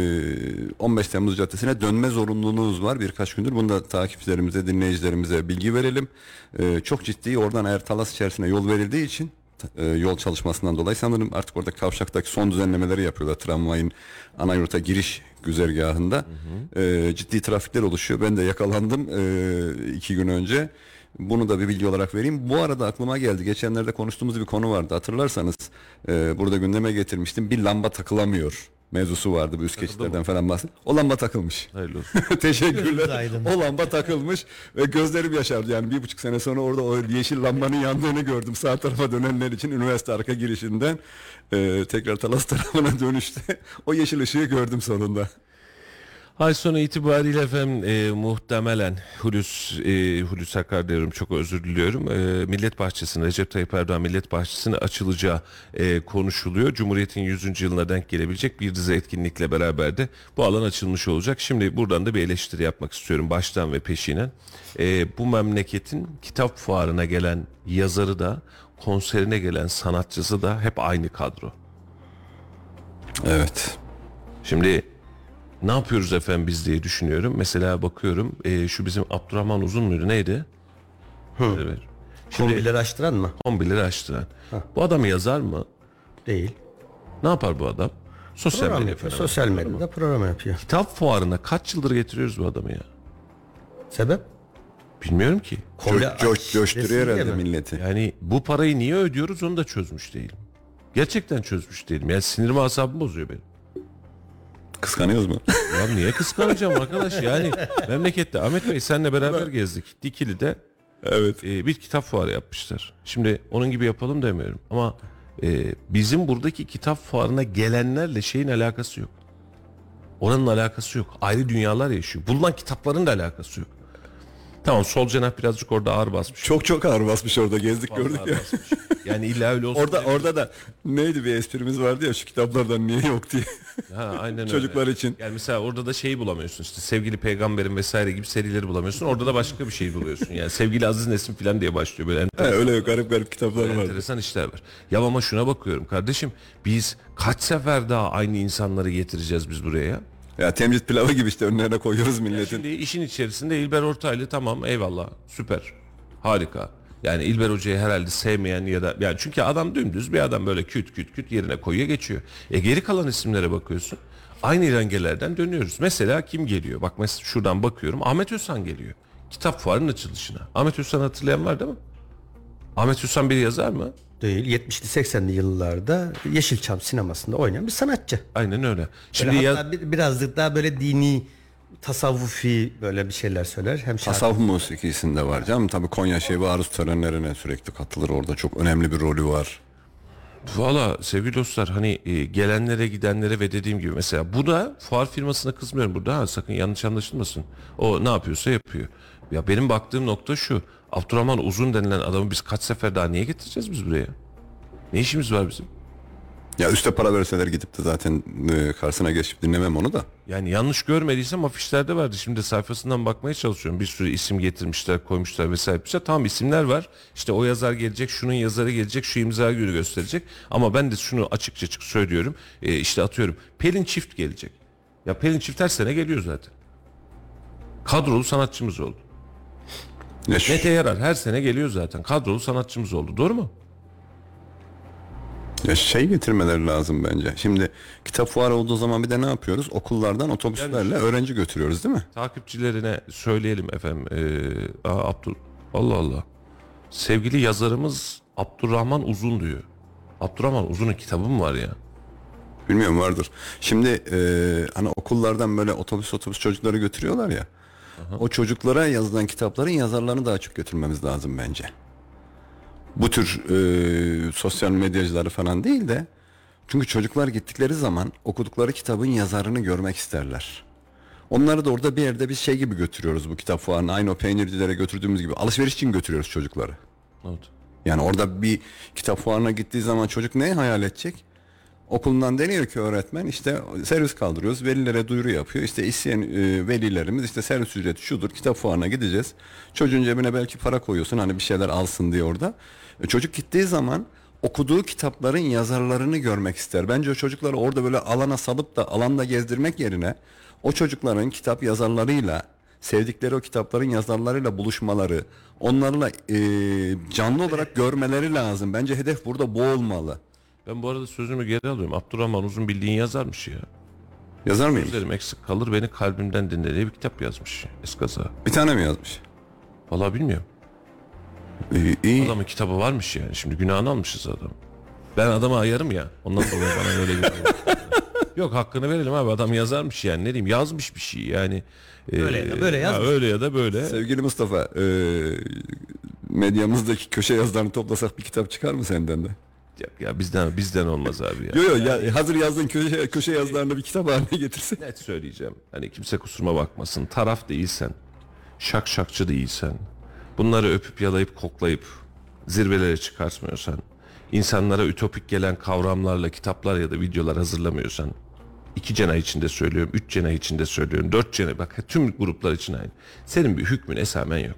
15 Temmuz Caddesi'ne dönme zorunluluğunuz var birkaç gündür. Bunu da takipçilerimize, dinleyicilerimize bilgi verelim. E, çok ciddi oradan eğer Talas içerisine yol verildiği için e, yol çalışmasından dolayı sanırım artık orada kavşaktaki son düzenlemeleri yapıyorlar. Tramvayın Anayurt'a giriş güzergahında E, ciddi trafikler oluşuyor. Ben de yakalandım e, iki gün önce. Bunu da bir bilgi olarak vereyim. Bu arada aklıma geldi. Geçenlerde konuştuğumuz bir konu vardı. Hatırlarsanız e, burada gündeme getirmiştim. Bir lamba takılamıyor mevzusu vardı bu üst geçitlerden falan bahset. O lamba takılmış. Hayırlı olsun. Teşekkürler. O lamba takılmış ve gözlerim yaşardı. Yani bir buçuk sene sonra orada o yeşil lambanın yandığını gördüm. Sağ tarafa dönenler için üniversite arka girişinden e, tekrar Talas tarafına dönüşte o yeşil ışığı gördüm sonunda. Ay sonu itibariyle efendim e, muhtemelen Hulusi, e, Hulusi Akar diyorum çok özür diliyorum. E, Millet Bahçesi'nin Recep Tayyip Erdoğan Millet Bahçesi'nin açılacağı e, konuşuluyor. Cumhuriyet'in 100. yılına denk gelebilecek bir dizi etkinlikle beraber de bu alan açılmış olacak. Şimdi buradan da bir eleştiri yapmak istiyorum baştan ve peşinen. E, bu memleketin kitap fuarına gelen yazarı da konserine gelen sanatçısı da hep aynı kadro. Evet. Şimdi ne yapıyoruz efendim biz diye düşünüyorum. Mesela bakıyorum e, şu bizim Abdurrahman Uzun muydu neydi? Evet. Şimdi Kombileri açtıran mı? kombileri açtıran. Bu adam yazar mı? Değil. Ne yapar bu adam? Sosyal Program medya yapıyor. Sosyal medyada program yapıyor. Kitap fuarına kaç yıldır getiriyoruz bu adamı ya? Sebep? Bilmiyorum ki. Kombi Co- co- aç coşturuyor herhalde mi? milleti. Yani bu parayı niye ödüyoruz onu da çözmüş değilim. Gerçekten çözmüş değilim. Yani sinirimi asabımı bozuyor benim. Kıskanıyoruz mu? Ya niye kıskanacağım arkadaş yani memlekette Ahmet Bey senle beraber gezdik Dikili'de evet. e, bir kitap fuarı yapmışlar. Şimdi onun gibi yapalım demiyorum ama e, bizim buradaki kitap fuarına gelenlerle şeyin alakası yok. Oranın alakası yok. Ayrı dünyalar yaşıyor. Bulunan kitapların da alakası yok. Tamam sol cenah birazcık orada ağır basmış. Çok çok ağır basmış orada gezdik gördük Ağır ya. basmış. Yani illa öyle olsun. Orada demiyorum. orada da neydi bir esprimiz vardı ya şu kitaplardan niye yok diye. Ha, aynen öyle. Çocuklar için. Yani mesela orada da şeyi bulamıyorsun işte sevgili peygamberin vesaire gibi serileri bulamıyorsun. Orada da başka bir şey buluyorsun. Yani sevgili Aziz Nesin falan diye başlıyor böyle He, enteresan, öyle garip garip kitaplar vardı. enteresan işler var. Ya ama şuna bakıyorum kardeşim biz kaç sefer daha aynı insanları getireceğiz biz buraya ya? Ya temcit pilavı gibi işte önlerine koyuyoruz milletin. Şimdi işin içerisinde İlber Ortaylı tamam eyvallah süper harika. Yani İlber Hoca'yı herhalde sevmeyen ya da yani çünkü adam dümdüz bir adam böyle küt küt küt yerine koyuyor geçiyor. E geri kalan isimlere bakıyorsun. Aynı rengelerden dönüyoruz. Mesela kim geliyor? Bak mesela şuradan bakıyorum. Ahmet Özhan geliyor. Kitap fuarının açılışına. Ahmet Özhan hatırlayan var değil mi? Ahmet Özhan bir yazar mı? Değil. 70'li 80'li yıllarda Yeşilçam sinemasında oynayan bir sanatçı. Aynen öyle. Şimdi Böyle hatta bir, birazcık daha böyle dini tasavvufi böyle bir şeyler söyler. Hem şarkı Tasavvuf musikisinde var canım. Tabii Konya Şevi aruz törenlerine sürekli katılır orada. Çok önemli bir rolü var. Valla sevgili dostlar hani e, gelenlere gidenlere ve dediğim gibi mesela bu da fuar firmasına kızmıyorum burada ha, sakın yanlış anlaşılmasın. O ne yapıyorsa yapıyor. Ya benim baktığım nokta şu. Abdurrahman Uzun denilen adamı biz kaç sefer daha niye getireceğiz biz buraya? Ne işimiz var bizim? Ya üste para verseler gidip de zaten e, karşısına geçip dinlemem onu da. Yani yanlış görmediysem afişlerde vardı. Şimdi sayfasından bakmaya çalışıyorum. Bir sürü isim getirmişler, koymuşlar vesaire. yapmışlar. Tamam isimler var. İşte o yazar gelecek, şunun yazarı gelecek, şu imza günü gösterecek. Ama ben de şunu açıkça açık söylüyorum. E, işte atıyorum. Pelin Çift gelecek. Ya Pelin Çift her sene geliyor zaten. Kadrolu sanatçımız oldu. Şu- Mete Yarar her sene geliyor zaten. Kadrolu sanatçımız oldu. Doğru mu? Ya şey getirmeleri lazım bence. Şimdi kitap fuarı olduğu zaman bir de ne yapıyoruz? Okullardan otobüslerle öğrenci götürüyoruz değil mi? takipçilerine söyleyelim efendim. Ee, aa, Abdur Allah Allah. Sevgili yazarımız Abdurrahman Uzun diyor. Abdurrahman Uzun'un kitabı mı var ya? Bilmiyorum vardır. Şimdi e, hani okullardan böyle otobüs otobüs çocukları götürüyorlar ya. O çocuklara yazılan kitapların yazarlarını daha çok götürmemiz lazım bence. Bu tür e, sosyal medyacıları falan değil de çünkü çocuklar gittikleri zaman okudukları kitabın yazarını görmek isterler. Onları da orada bir yerde bir şey gibi götürüyoruz bu kitap fuarına. Aynı o peynircilere götürdüğümüz gibi. Alışveriş için götürüyoruz çocukları. Evet. Yani orada bir kitap fuarına gittiği zaman çocuk ne hayal edecek? Okulundan deniyor ki öğretmen işte servis kaldırıyoruz. Velilere duyuru yapıyor. İşte isteyen e, velilerimiz işte servis ücreti şudur. Kitap fuarına gideceğiz. Çocuğun cebine belki para koyuyorsun hani bir şeyler alsın diye orada. E, çocuk gittiği zaman okuduğu kitapların yazarlarını görmek ister. Bence o çocukları orada böyle alana salıp da alanda gezdirmek yerine o çocukların kitap yazarlarıyla sevdikleri o kitapların yazarlarıyla buluşmaları, onlarla e, canlı olarak görmeleri lazım. Bence hedef burada bu olmalı. Ben bu arada sözümü geri alıyorum. Abdurrahman Uzun bildiğin yazarmış ya. Yazar mıyım? Sözlerim eksik kalır beni kalbimden dinle diye bir kitap yazmış. Eskaza. Bir tane mi yazmış? Vallahi bilmiyorum. İyi, iyi. Adamın kitabı varmış yani. Şimdi günahını almışız adam. Ben adama ayarım ya. Ondan dolayı bana öyle geliyor. Yok hakkını verelim abi adam yazarmış yani ne diyeyim yazmış bir şey yani. Öyle ya da böyle yazmış. öyle ya da böyle. Sevgili Mustafa, e, medyamızdaki köşe yazılarını toplasak bir kitap çıkar mı senden de? Yok ya bizden bizden olmaz abi ya. Yo yo ya hazır yazdığın köşe, köşe yazılarını bir kitap haline getirsin. Net söyleyeceğim. Hani kimse kusuruma bakmasın. Taraf değilsen, şak şakçı değilsen, bunları öpüp yalayıp koklayıp zirvelere çıkartmıyorsan, insanlara ütopik gelen kavramlarla kitaplar ya da videolar hazırlamıyorsan, iki cenah içinde söylüyorum, üç cenah içinde söylüyorum, dört cenah bak tüm gruplar için aynı. Senin bir hükmün esamen yok.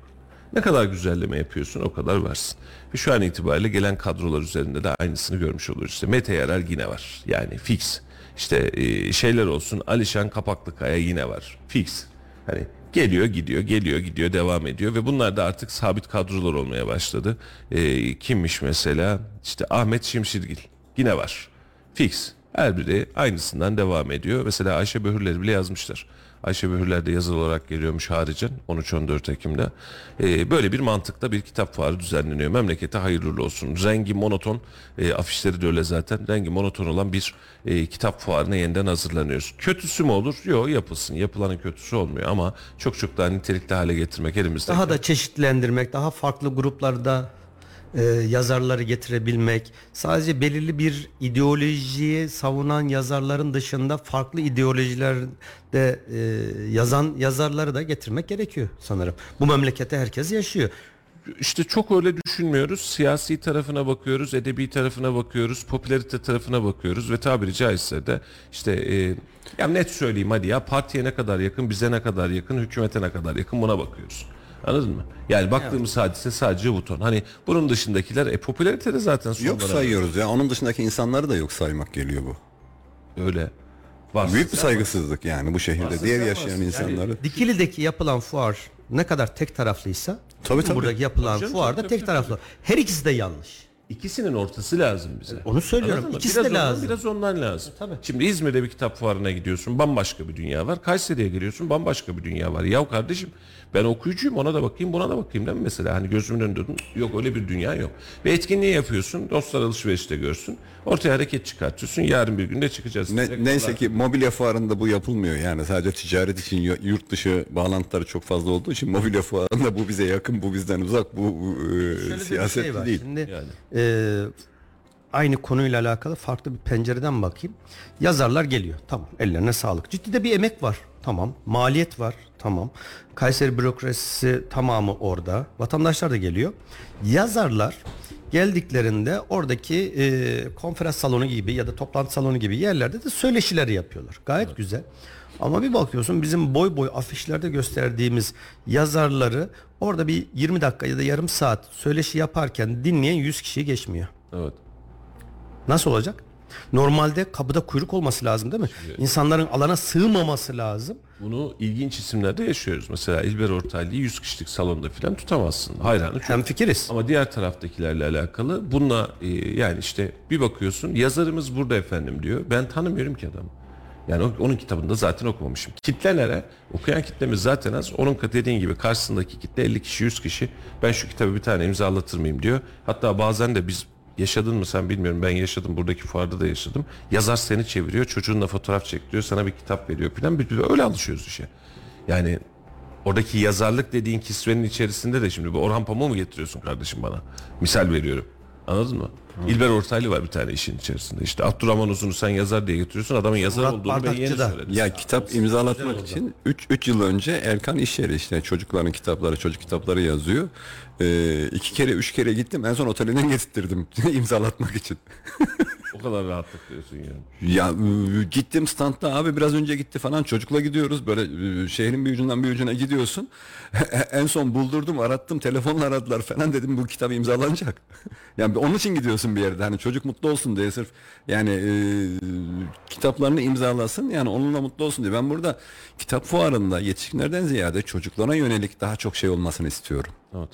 Ne kadar güzelleme yapıyorsun o kadar varsın. Ve şu an itibariyle gelen kadrolar üzerinde de aynısını görmüş oluyoruz. İşte Mete Yarar yine var. Yani fix. İşte e, şeyler olsun Alişan Kapaklıkaya yine var. Fix. Hani geliyor gidiyor geliyor gidiyor devam ediyor ve bunlar da artık sabit kadrolar olmaya başladı. E, kimmiş mesela? İşte Ahmet Şimşirgil yine var. Fix. Her biri aynısından devam ediyor. Mesela Ayşe Böhürleri bile yazmışlar. Ayşe Böhürler de yazılı olarak geliyormuş haricen 13-14 Ekim'de. Ee, böyle bir mantıkta bir kitap fuarı düzenleniyor. Memlekete hayırlı olsun. Rengi monoton, e, afişleri de öyle zaten. Rengi monoton olan bir e, kitap fuarına yeniden hazırlanıyoruz. Kötüsü mü olur? Yok yapılsın. Yapılanın kötüsü olmuyor ama çok çok daha nitelikli hale getirmek elimizde. Daha da çeşitlendirmek, daha farklı gruplarda e, yazarları getirebilmek, sadece belirli bir ideolojiye savunan yazarların dışında farklı ideolojilerde e, yazan yazarları da getirmek gerekiyor sanırım. Bu memlekette herkes yaşıyor. İşte çok öyle düşünmüyoruz. Siyasi tarafına bakıyoruz, edebi tarafına bakıyoruz, popülarite tarafına bakıyoruz ve tabiri caizse de işte e, ya net söyleyeyim hadi ya partiye ne kadar yakın, bize ne kadar yakın, hükümete ne kadar yakın buna bakıyoruz. Anladın mı? Yani baktığımız hadise sadece bu ton. Hani bunun dışındakiler e popülarite de zaten Yok sonlara sayıyoruz ya. Onun dışındaki insanları da yok saymak geliyor bu. öyle. Var. Büyük bir saygısızlık yani bu şehirde diğer yaşayan insanları. Dikili'deki yapılan fuar ne kadar tek taraflıysa Tabii, tabii. buradaki yapılan Tabii fuarda tabii, tek tabii, taraflı. Her ikisi de yanlış. İkisinin ortası lazım bize. Onu söylüyorum. Anladın? İkisi biraz de ondan, lazım. Biraz ondan lazım. Tabii. Şimdi İzmir'de bir kitap fuarına gidiyorsun bambaşka bir dünya var. Kayseri'ye geliyorsun bambaşka bir dünya var. Ya kardeşim ben okuyucuyum ona da bakayım buna da bakayım değil mi mesela? Hani gözümün önünde yok öyle bir dünya yok. Ve etkinliği yapıyorsun dostlar alışverişte görsün. Ortaya hareket çıkartıyorsun. Yarın bir günde çıkacağız. Ne, neyse ki mobilya fuarında bu yapılmıyor yani sadece ticaret için yurt dışı bağlantıları çok fazla olduğu için mobilya fuarında bu bize yakın bu bizden uzak bu, bu, e, siyaset şey var. değil. Şimdi Yani. e, aynı konuyla alakalı farklı bir pencereden bakayım. Yazarlar geliyor. Tamam. Ellerine sağlık. Ciddi de bir emek var. Tamam. Maliyet var. Tamam. Kayseri bürokrasisi tamamı orada. Vatandaşlar da geliyor. Yazarlar geldiklerinde oradaki e, konferans salonu gibi ya da toplantı salonu gibi yerlerde de söyleşileri yapıyorlar. Gayet güzel. Ama bir bakıyorsun bizim boy boy afişlerde gösterdiğimiz yazarları orada bir 20 dakika ya da yarım saat söyleşi yaparken dinleyen 100 kişiyi geçmiyor. Evet. Nasıl olacak? Normalde kapıda kuyruk olması lazım değil mi? İnsanların alana sığmaması lazım. Bunu ilginç isimlerde yaşıyoruz. Mesela İlber Ortaylı'yı 100 kişilik salonda falan tutamazsın. Hayranı çok. Hem fikiriz. Ama diğer taraftakilerle alakalı bununla e, yani işte bir bakıyorsun yazarımız burada efendim diyor. Ben tanımıyorum ki adamı. Yani onun kitabını da zaten okumamışım. Kitle nere? Okuyan kitlemiz zaten az. Onun dediğin gibi karşısındaki kitle 50 kişi 100 kişi. Ben şu kitabı bir tane imzalatır mıyım diyor. Hatta bazen de biz yaşadın mı sen bilmiyorum ben yaşadım buradaki fuarda da yaşadım. Yazar seni çeviriyor çocuğunla fotoğraf çektiriyor sana bir kitap veriyor falan. Öyle alışıyoruz işe. Yani Oradaki yazarlık dediğin kisvenin içerisinde de şimdi bu Orhan Pamuk'u mu getiriyorsun kardeşim bana? Misal veriyorum. Anladın mı? İlber Ortaylı var bir tane işin içerisinde. İşte Abdurrahman Uzun'u sen yazar diye getiriyorsun. Adamın yazar Murat olduğunu ben yeni söyledim. Ya kitap imzalatmak için 3 3 yıl önce Erkan iş yeri işte çocukların kitapları, çocuk kitapları yazıyor. Ee, iki kere, üç kere gittim. En son otelinden getirttirdim imzalatmak için. O kadar rahatlık diyorsun yani. Ya ıı, gittim standta abi biraz önce gitti falan çocukla gidiyoruz böyle ıı, şehrin bir ucundan bir ucuna gidiyorsun. en son buldurdum arattım telefonla aradılar falan dedim bu kitap imzalanacak. yani onun için gidiyorsun bir yerde hani çocuk mutlu olsun diye sırf yani ıı, kitaplarını imzalasın yani onunla mutlu olsun diye. Ben burada kitap fuarında yetişkinlerden ziyade çocuklara yönelik daha çok şey olmasını istiyorum. Evet.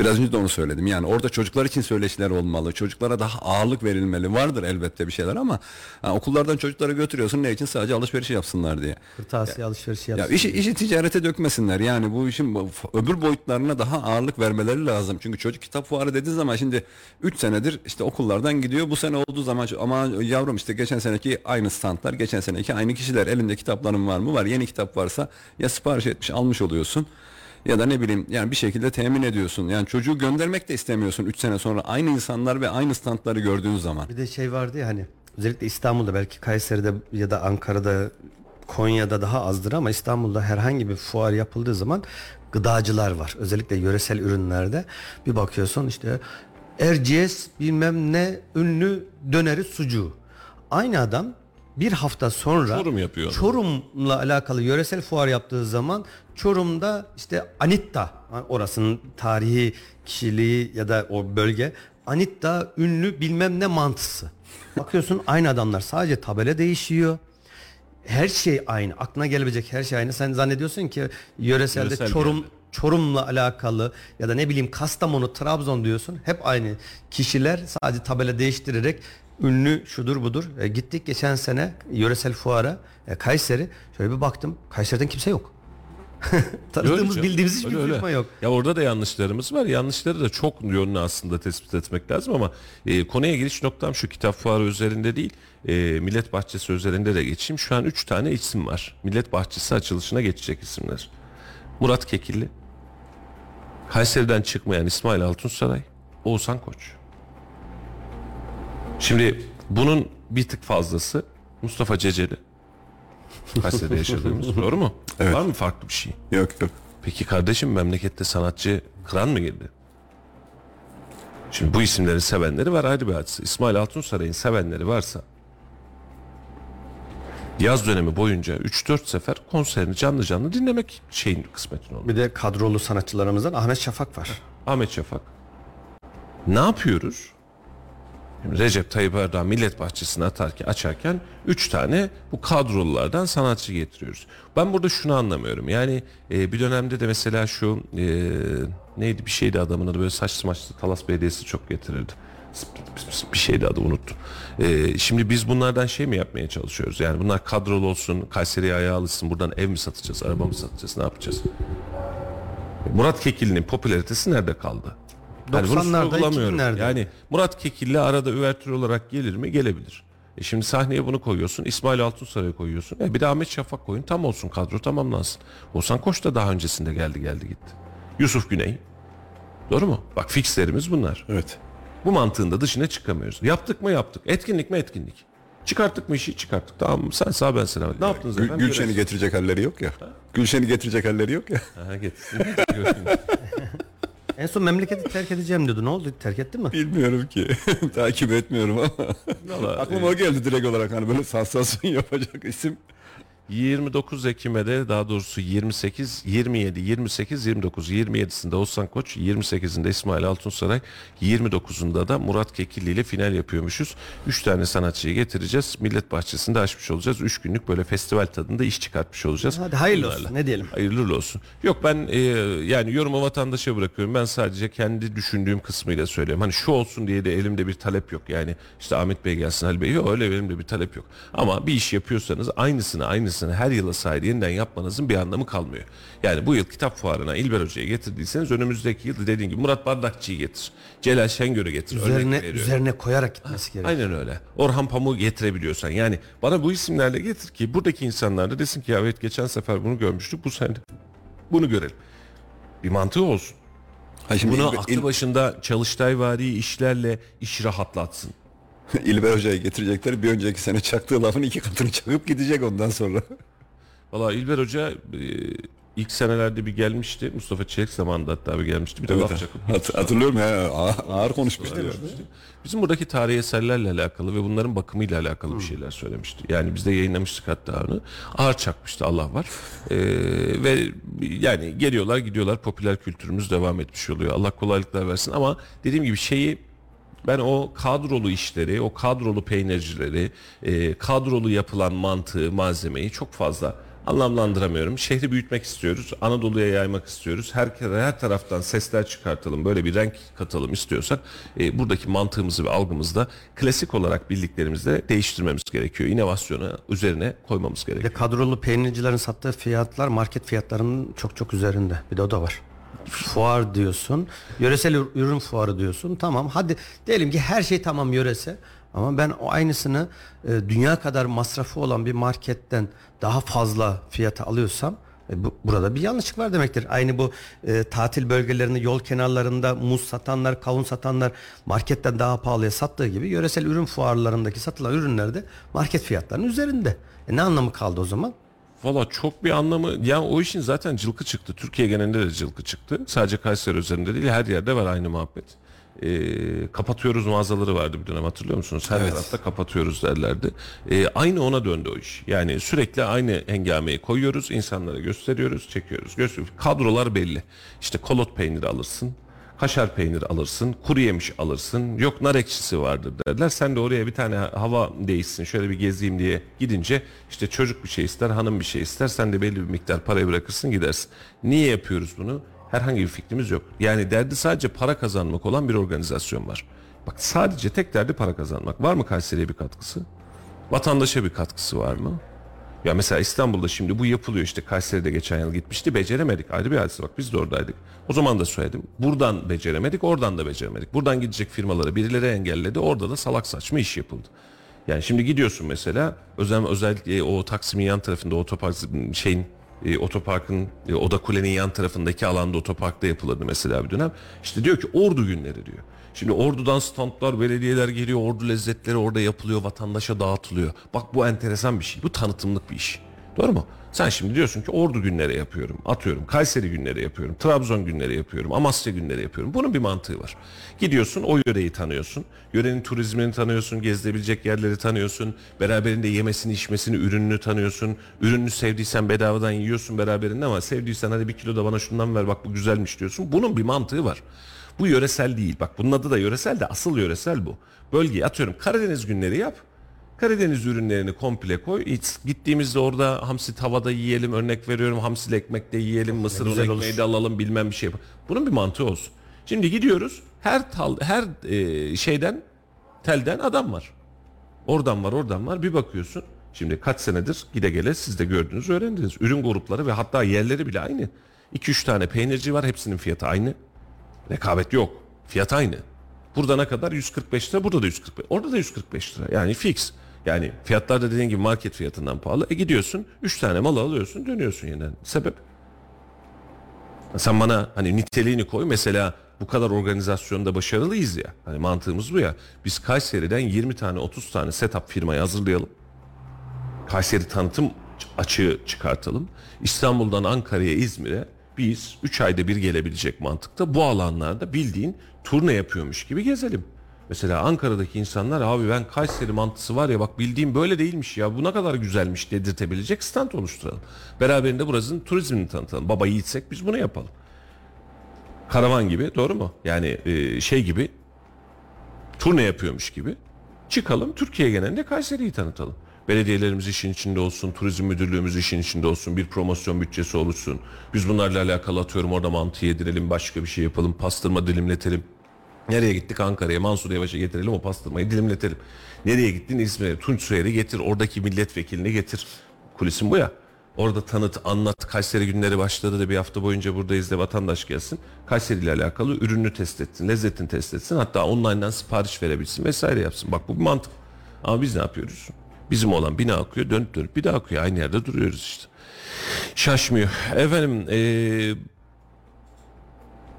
Biraz önce de onu söyledim. Yani orada çocuklar için söyleşiler olmalı. Çocuklara daha ağırlık verilmeli. Vardır elbette bir şeyler ama ha, okullardan çocukları götürüyorsun ne için? Sadece alışveriş yapsınlar diye. Kırtasiye alışverişi Ya yapsın. işi, işi ticarete dökmesinler. Yani bu işin öbür boyutlarına daha ağırlık vermeleri lazım. Çünkü çocuk kitap fuarı dediği zaman şimdi 3 senedir işte okullardan gidiyor. Bu sene olduğu zaman ama yavrum işte geçen seneki aynı standlar, geçen seneki aynı kişiler. Elinde kitapların var mı? Var. Yeni kitap varsa ya sipariş etmiş almış oluyorsun. Ya da ne bileyim yani bir şekilde temin ediyorsun. Yani çocuğu göndermek de istemiyorsun 3 sene sonra aynı insanlar ve aynı standları gördüğün zaman. Bir de şey vardı ya hani özellikle İstanbul'da belki Kayseri'de ya da Ankara'da Konya'da daha azdır ama İstanbul'da herhangi bir fuar yapıldığı zaman gıdacılar var. Özellikle yöresel ürünlerde bir bakıyorsun işte Erciyes bilmem ne ünlü döneri sucuğu. Aynı adam bir hafta sonra Çorum yapıyor. Çorum'la alakalı yöresel fuar yaptığı zaman Çorum'da işte Anitta orasının tarihi kişiliği ya da o bölge Anitta ünlü bilmem ne mantısı. Bakıyorsun aynı adamlar sadece tabela değişiyor. Her şey aynı. Aklına gelebilecek her şey aynı. Sen zannediyorsun ki yöreselde Yöresel Çorum yerde. Çorum'la alakalı ya da ne bileyim Kastamonu, Trabzon diyorsun. Hep aynı kişiler sadece tabela değiştirerek ünlü şudur budur. E, gittik geçen sene yöresel fuara e, Kayseri. Şöyle bir baktım. Kayseri'den kimse yok. Tanıdığımız Öyle bildiğimiz hiçbir öyle, firma öyle. yok. Ya orada da yanlışlarımız var. Yanlışları da çok yönlü aslında tespit etmek lazım ama e, konuya giriş noktam şu kitap fuarı üzerinde değil. E, Millet Bahçesi üzerinde de geçeyim. Şu an 3 tane isim var. Millet Bahçesi açılışına geçecek isimler. Murat Kekilli, Kayseri'den çıkmayan İsmail Altunsaray, Oğuzhan Koç. Şimdi bunun bir tık fazlası Mustafa Ceceli. Kayseri'de yaşadığımız. Doğru mu? Evet. Var mı farklı bir şey? Yok yok. Peki kardeşim memlekette sanatçı kıran mı girdi? Şimdi bu isimlerin sevenleri var ayrı bir hadise. İsmail Altunsaray'ın sevenleri varsa yaz dönemi boyunca 3-4 sefer konserini canlı canlı dinlemek şeyin kısmetin olur. Bir de kadrolu sanatçılarımızdan Ahmet Şafak var. Ahmet Şafak. Ne yapıyoruz? Recep Tayyip Erdoğan Millet Bahçesi'ni atarken, açarken 3 tane bu kadrolulardan sanatçı getiriyoruz. Ben burada şunu anlamıyorum. Yani e, bir dönemde de mesela şu e, neydi bir şeydi adamın adı böyle saçlı maçlı Talas Belediyesi çok getirirdi. Bir şeydi adı unuttum. E, şimdi biz bunlardan şey mi yapmaya çalışıyoruz? Yani bunlar kadrolu olsun, Kayseri'ye ayağı alışsın, buradan ev mi satacağız, araba mı satacağız, ne yapacağız? Murat Kekilli'nin popülaritesi nerede kaldı? Yani bunu 90'larda, sorgulamıyorum. 2000'lerde. Yani Murat Kekilli arada üvertür olarak gelir mi? Gelebilir. E şimdi sahneye bunu koyuyorsun. İsmail Altunsaray'ı koyuyorsun. E bir de Ahmet Şafak koyun. Tam olsun kadro tamamlansın. Oğuzhan Koç da daha öncesinde geldi geldi gitti. Yusuf Güney. Doğru mu? Bak fixlerimiz bunlar. Evet. Bu mantığın da dışına çıkamıyoruz. Yaptık mı yaptık. Etkinlik mi etkinlik. Çıkarttık mı işi çıkarttık. Tamam mı? Sen sağ ben sıra. Ne yaptınız Gül, efendim? Gülşen'i getirecek halleri yok ya. Gülşen'i getirecek halleri yok ya. Aha, getirsin. En son memleketi terk edeceğim diyordu. Ne oldu? Terk ettin mi? Bilmiyorum ki. Takip etmiyorum ama. Vallahi, Aklıma o geldi direkt olarak hani böyle sansasyon yapacak isim. 29 Ekim'e de daha doğrusu 28, 27, 28, 29, 27'sinde Oğuzhan Koç, 28'inde İsmail Altunsaray, 29'unda da Murat Kekilli ile final yapıyormuşuz. 3 tane sanatçıyı getireceğiz. Millet Bahçesi'nde açmış olacağız. 3 günlük böyle festival tadında iş çıkartmış olacağız. Hadi hayırlı Bunlarla. olsun. Ne diyelim? Hayırlı olsun. Yok ben e, yani yorumu vatandaşa bırakıyorum. Ben sadece kendi düşündüğüm kısmıyla söylüyorum. Hani şu olsun diye de elimde bir talep yok. Yani işte Ahmet Bey gelsin Ali Bey. Yok öyle elimde bir talep yok. Ama bir iş yapıyorsanız aynısını aynısını her yıla sahip yeniden yapmanızın bir anlamı kalmıyor. Yani bu yıl kitap fuarına İlber Hoca'yı getirdiyseniz önümüzdeki yıl dediğin gibi Murat Bardakçı'yı getir. Celal Şengör'ü getir. Üzerine üzerine koyarak gitmesi gerekiyor. Aynen öyle. Orhan Pamuk'u getirebiliyorsan. Yani bana bu isimlerle getir ki buradaki insanlar da desin ki ya evet geçen sefer bunu görmüştük bu sene bunu görelim. Bir mantığı olsun. Ha şimdi Bunu İlber, aklı başında çalıştayvari işlerle iş rahatlatsın. İl- İlber Hoca'yı getirecekler. Bir önceki sene çaktığı lafın iki katını çakıp gidecek ondan sonra. Valla İlber Hoca e, ilk senelerde bir gelmişti. Mustafa Çelik zamanında hatta bir gelmişti. Bir de laf çakıp Hat- hatırlıyorum ya ağır, ağır konuşmuştu. Bizim buradaki tarihi eserlerle alakalı ve bunların bakımıyla alakalı bir şeyler söylemişti. Yani biz de yayınlamıştık hatta onu. Ağır çakmıştı Allah var. Ee, ve yani geliyorlar gidiyorlar popüler kültürümüz devam etmiş oluyor. Allah kolaylıklar versin ama dediğim gibi şeyi ben o kadrolu işleri, o kadrolu peynircileri, e, kadrolu yapılan mantığı, malzemeyi çok fazla anlamlandıramıyorum. Şehri büyütmek istiyoruz. Anadolu'ya yaymak istiyoruz. Her, her taraftan sesler çıkartalım. Böyle bir renk katalım istiyorsak e, buradaki mantığımızı ve algımızı da klasik olarak bildiklerimizde değiştirmemiz gerekiyor. İnovasyonu üzerine koymamız Bir gerekiyor. de kadrolu peynircilerin sattığı fiyatlar market fiyatlarının çok çok üzerinde. Bir de o da var. Fuar diyorsun. Yöresel ür- ürün fuarı diyorsun. Tamam hadi diyelim ki her şey tamam yörese. Ama ben o aynısını e, dünya kadar masrafı olan bir marketten daha fazla fiyata alıyorsam E, bu, burada bir yanlışlık var demektir. Aynı bu e, tatil bölgelerinde yol kenarlarında muz satanlar, kavun satanlar marketten daha pahalıya sattığı gibi yöresel ürün fuarlarındaki satılan ürünler de market fiyatlarının üzerinde. E, ne anlamı kaldı o zaman? Valla çok bir anlamı ya o işin zaten cılkı çıktı. Türkiye genelinde de cılkı çıktı. Sadece Kayseri üzerinde değil her yerde var aynı muhabbet. Ee, kapatıyoruz mağazaları vardı bir dönem hatırlıyor musunuz? Her Evet. tarafta kapatıyoruz derlerdi. Ee, aynı ona döndü o iş. Yani sürekli aynı hengameyi koyuyoruz, insanlara gösteriyoruz, çekiyoruz. Gösteriyoruz. Kadrolar belli. İşte kolot peyniri alırsın. Kaşar peyniri alırsın, kuru yemiş alırsın, yok nar ekşisi vardır derler. Sen de oraya bir tane hava değişsin, şöyle bir gezeyim diye gidince işte çocuk bir şey ister, hanım bir şey ister. Sen de belli bir miktar parayı bırakırsın gidersin. Niye yapıyoruz bunu? Herhangi bir fikrimiz yok. Yani derdi sadece para kazanmak olan bir organizasyon var. Bak sadece tek derdi para kazanmak. Var mı Kayseri'ye bir katkısı? Vatandaşa bir katkısı var mı? Ya mesela İstanbul'da şimdi bu yapılıyor işte Kayseri'de geçen yıl gitmişti beceremedik ayrı bir hadise bak biz de oradaydık. O zaman da söyledim buradan beceremedik oradan da beceremedik. Buradan gidecek firmaları birileri engelledi orada da salak saçma iş yapıldı. Yani şimdi gidiyorsun mesela özel, özellikle o Taksim'in yan tarafında otopark şeyin e, otoparkın e, Oda Kule'nin yan tarafındaki alanda otoparkta yapılırdı mesela bir dönem. İşte diyor ki ordu günleri diyor. Şimdi ordudan standlar, belediyeler geliyor, ordu lezzetleri orada yapılıyor, vatandaşa dağıtılıyor. Bak bu enteresan bir şey. Bu tanıtımlık bir iş. Doğru mu? Sen şimdi diyorsun ki ordu günleri yapıyorum, atıyorum. Kayseri günleri yapıyorum, Trabzon günleri yapıyorum, Amasya günleri yapıyorum. Bunun bir mantığı var. Gidiyorsun o yöreyi tanıyorsun. Yörenin turizmini tanıyorsun, gezilebilecek yerleri tanıyorsun. Beraberinde yemesini, içmesini, ürününü tanıyorsun. Ürününü sevdiysen bedavadan yiyorsun beraberinde ama sevdiysen hadi bir kilo da bana şundan ver bak bu güzelmiş diyorsun. Bunun bir mantığı var. Bu yöresel değil. Bak bunun adı da yöresel de asıl yöresel bu. Bölgeyi atıyorum Karadeniz günleri yap. Karadeniz ürünlerini komple koy. Hiç gittiğimizde orada hamsi tavada yiyelim örnek veriyorum. Hamsili ekmekte yiyelim. Mısır ekmeği olur. de alalım bilmem bir şey. Bunun bir mantığı olsun. Şimdi gidiyoruz. Her tal, her e, şeyden telden adam var. Oradan var oradan var bir bakıyorsun. Şimdi kaç senedir gide gele siz de gördünüz öğrendiniz. Ürün grupları ve hatta yerleri bile aynı. 2-3 tane peynirci var hepsinin fiyatı aynı. Rekabet yok. Fiyat aynı. Burada ne kadar? 145 lira. Burada da 145. Orada da 145 lira. Yani fix. Yani fiyatlar da dediğin gibi market fiyatından pahalı. E gidiyorsun 3 tane mal alıyorsun dönüyorsun yeniden. Sebep? Sen bana hani niteliğini koy. Mesela bu kadar organizasyonda başarılıyız ya. Hani mantığımız bu ya. Biz Kayseri'den 20 tane 30 tane setup firmayı hazırlayalım. Kayseri tanıtım açığı çıkartalım. İstanbul'dan Ankara'ya, İzmir'e biz 3 ayda bir gelebilecek mantıkta bu alanlarda bildiğin turne yapıyormuş gibi gezelim. Mesela Ankara'daki insanlar abi ben Kayseri mantısı var ya bak bildiğim böyle değilmiş ya bu ne kadar güzelmiş dedirtebilecek stand oluşturalım. Beraberinde burasının turizmini tanıtalım. Baba yiğitsek biz bunu yapalım. Karavan gibi doğru mu? Yani e, şey gibi turne yapıyormuş gibi çıkalım Türkiye genelinde Kayseri'yi tanıtalım. Belediyelerimiz işin içinde olsun, turizm müdürlüğümüz işin içinde olsun, bir promosyon bütçesi oluşsun. Biz bunlarla alakalı atıyorum orada mantı yedirelim, başka bir şey yapalım, pastırma dilimletelim. Nereye gittik Ankara'ya, Mansur Yavaş'a getirelim o pastırmayı dilimletelim. Nereye gittin İzmir'e, Tunç Soyer'i getir, oradaki milletvekilini getir. Kulisin bu ya. Orada tanıt, anlat. Kayseri günleri başladı da bir hafta boyunca buradayız de vatandaş gelsin. Kayseri ile alakalı ürünü test etsin, lezzetini test etsin. Hatta online'dan sipariş verebilsin vesaire yapsın. Bak bu bir mantık. Ama biz ne yapıyoruz? Bizim olan bina akıyor, dönüp dönüp bir daha akıyor. Aynı yerde duruyoruz işte. Şaşmıyor. Efendim eee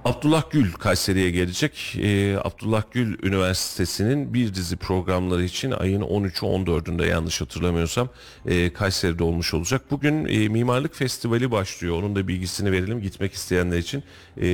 Abdullah Gül Kayseri'ye gelecek. Ee, Abdullah Gül Üniversitesi'nin bir dizi programları için ayın 13'ü 14'ünde yanlış hatırlamıyorsam e, Kayseri'de olmuş olacak. Bugün e, Mimarlık Festivali başlıyor. Onun da bilgisini verelim gitmek isteyenler için. E,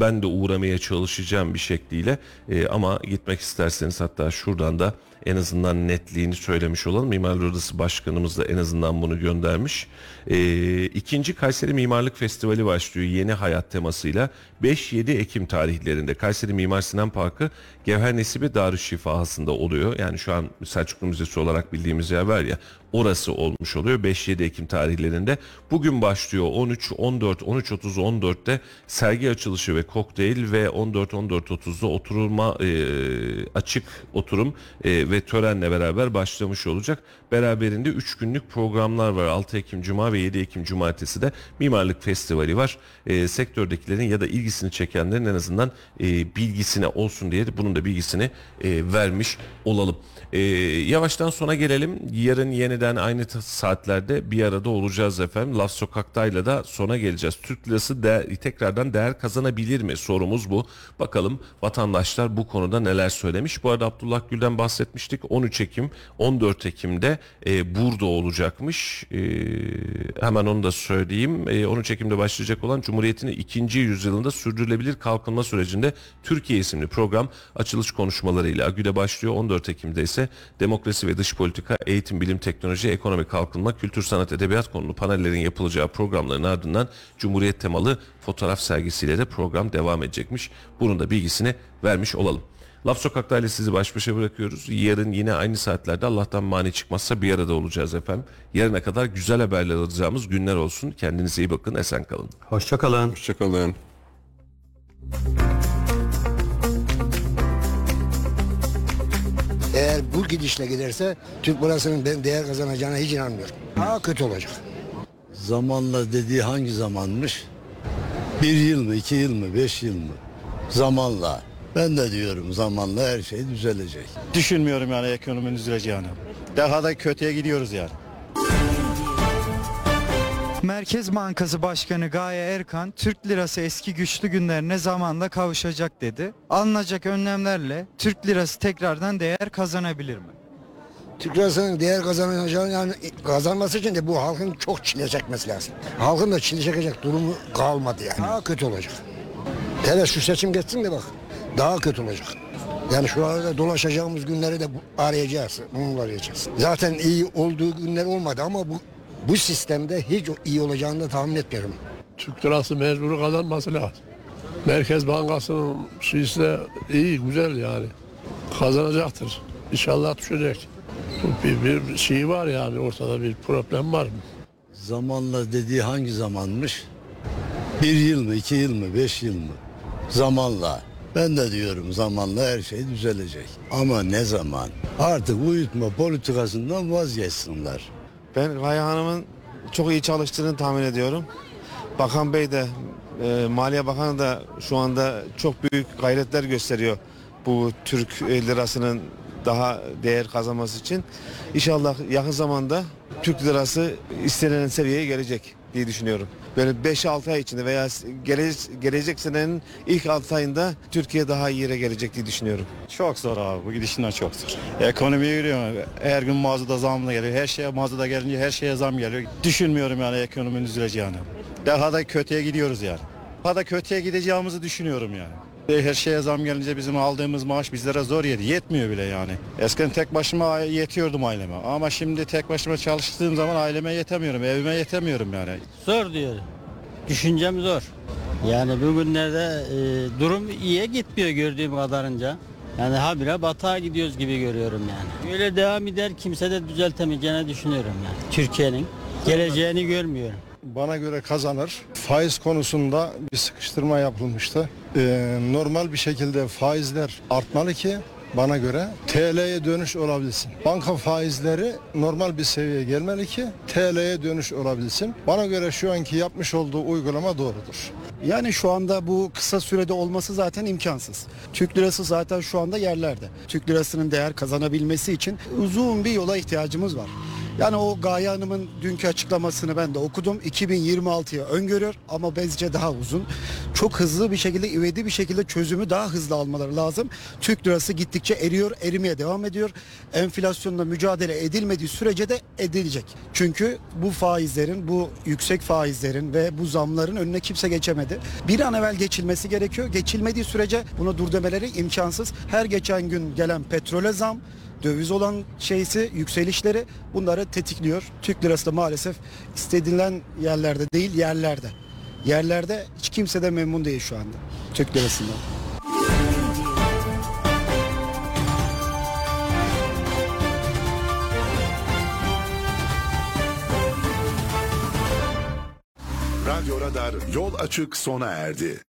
ben de uğramaya çalışacağım bir şekliyle. E, ama gitmek isterseniz hatta şuradan da en azından netliğini söylemiş olalım. Mimarlar Odası Başkanımız da en azından bunu göndermiş. Ee, ikinci Kayseri Mimarlık Festivali başlıyor yeni hayat temasıyla. 5-7 Ekim tarihlerinde Kayseri Mimar Sinan Parkı Gevher Nesibe Darüşşifahası'nda oluyor. Yani şu an Selçuklu Müzesi olarak bildiğimiz yer var ya orası olmuş oluyor 5-7 Ekim tarihlerinde. Bugün başlıyor 13, 14, 13, 30, 14'te sergi açılışı ve kokteyl ve 14, 14, 30'da oturulma e, açık oturum e, ve törenle beraber başlamış olacak. Beraberinde 3 günlük programlar var. 6 Ekim Cuma ve 7 Ekim Cumartesi de Mimarlık Festivali var. E, sektördekilerin ya da ilgisini çekenlerin en azından e, bilgisine olsun diye de bunun da bilgisini e, vermiş olalım. E, yavaştan sona gelelim. Yarın yeniden aynı saatlerde bir arada olacağız efendim. Laf Sokak'tayla da sona geleceğiz. Türk lirası değer, tekrardan değer kazanabilir mi? Sorumuz bu. Bakalım vatandaşlar bu konuda neler söylemiş. Bu arada Abdullah Gül'den bahsetmiştik. 13 Ekim, 14 Ekim'de e, burada olacakmış. E, hemen onu da söyleyeyim. E, 13 Ekim'de başlayacak olan Cumhuriyet'in ikinci yüzyılında sürdürülebilir kalkınma sürecinde Türkiye isimli program açılış konuşmalarıyla Agü'de başlıyor. 14 Ekim'de ise demokrasi ve dış politika, eğitim, bilim, teknoloji, ekonomi, kalkınma, kültür, sanat, edebiyat konulu panellerin yapılacağı programların ardından Cumhuriyet temalı fotoğraf sergisiyle de program devam edecekmiş. Bunun da bilgisini vermiş olalım. Laf Sokak'ta ile sizi baş başa bırakıyoruz. Yarın yine aynı saatlerde Allah'tan mani çıkmazsa bir arada olacağız efendim. Yarına kadar güzel haberler alacağımız günler olsun. Kendinize iyi bakın, esen kalın. Hoşçakalın. Hoşçakalın. Eğer bu gidişle giderse Türk parasının ben değer kazanacağına hiç inanmıyorum. Daha kötü olacak. Zamanla dediği hangi zamanmış? Bir yıl mı, iki yıl mı, beş yıl mı? Zamanla. Ben de diyorum zamanla her şey düzelecek. Düşünmüyorum yani ekonominin düzeleceğini. Daha da kötüye gidiyoruz yani. Merkez Bankası Başkanı Gaye Erkan, Türk lirası eski güçlü günlerine zamanla kavuşacak dedi. Alınacak önlemlerle Türk lirası tekrardan değer kazanabilir mi? Türk lirasının değer kazanacağını yani kazanması için de bu halkın çok çile çekmesi lazım. Halkın da çile çekecek durumu kalmadı yani. Daha kötü olacak. Hele şu seçim geçsin de bak daha kötü olacak. Yani şu arada dolaşacağımız günleri de arayacağız. Bunları arayacağız. Zaten iyi olduğu günler olmadı ama bu bu sistemde hiç iyi olacağını da tahmin etmiyorum. Türk lirası mecbur kazanması lazım. Merkez Bankası'nın şeysi de iyi, güzel yani. Kazanacaktır. İnşallah düşecek. Bir, bir şey var yani ortada bir problem var mı? Zamanla dediği hangi zamanmış? Bir yıl mı, iki yıl mı, beş yıl mı? Zamanla. Ben de diyorum zamanla her şey düzelecek. Ama ne zaman? Artık uyutma politikasından vazgeçsinler. Ben Gaye Hanım'ın çok iyi çalıştığını tahmin ediyorum. Bakan Bey de, e, Maliye Bakanı da şu anda çok büyük gayretler gösteriyor bu Türk lirasının daha değer kazanması için. İnşallah yakın zamanda Türk lirası istenilen seviyeye gelecek diye düşünüyorum. Böyle 5-6 ay içinde veya gele, gelecek senenin ilk 6 ayında Türkiye daha iyi yere gelecek diye düşünüyorum. Çok zor abi bu gidişinden çok zor. Ekonomi yürüyor. Her gün mağazada zam geliyor. Her şeye mağazada gelince her şeye zam geliyor. Düşünmüyorum yani ekonominin düzeleceğini. Daha da kötüye gidiyoruz yani. Daha da kötüye gideceğimizi düşünüyorum yani. Her şeye zam gelince bizim aldığımız maaş bizlere zor yedi. Yetmiyor bile yani. Eskiden tek başıma yetiyordum aileme. Ama şimdi tek başıma çalıştığım zaman aileme yetemiyorum. Evime yetemiyorum yani. Zor diyor. Düşüncem zor. Yani bugünlerde e, durum iyiye gitmiyor gördüğüm kadarınca. Yani habire batağa gidiyoruz gibi görüyorum yani. Öyle devam eder kimse de düzeltemeyeceğini düşünüyorum yani. Türkiye'nin geleceğini görmüyorum. Bana göre kazanır. Faiz konusunda bir sıkıştırma yapılmıştı. Ee, normal bir şekilde faizler artmalı ki bana göre TL'ye dönüş olabilsin. Banka faizleri normal bir seviyeye gelmeli ki TL'ye dönüş olabilsin. Bana göre şu anki yapmış olduğu uygulama doğrudur. Yani şu anda bu kısa sürede olması zaten imkansız. Türk lirası zaten şu anda yerlerde. Türk lirasının değer kazanabilmesi için uzun bir yola ihtiyacımız var. Yani o Gaye Hanım'ın dünkü açıklamasını ben de okudum. 2026'ya öngörüyor ama bence daha uzun. Çok hızlı bir şekilde, ivedi bir şekilde çözümü daha hızlı almaları lazım. Türk lirası gittikçe eriyor, erimeye devam ediyor. Enflasyonla mücadele edilmediği sürece de edilecek. Çünkü bu faizlerin, bu yüksek faizlerin ve bu zamların önüne kimse geçemedi. Bir an evvel geçilmesi gerekiyor. Geçilmediği sürece buna dur demeleri imkansız. Her geçen gün gelen petrole zam, döviz olan şeysi yükselişleri bunları tetikliyor. Türk lirası da maalesef istedilen yerlerde değil yerlerde. Yerlerde hiç kimse de memnun değil şu anda Türk lirasından. Radyo Radar yol açık sona erdi.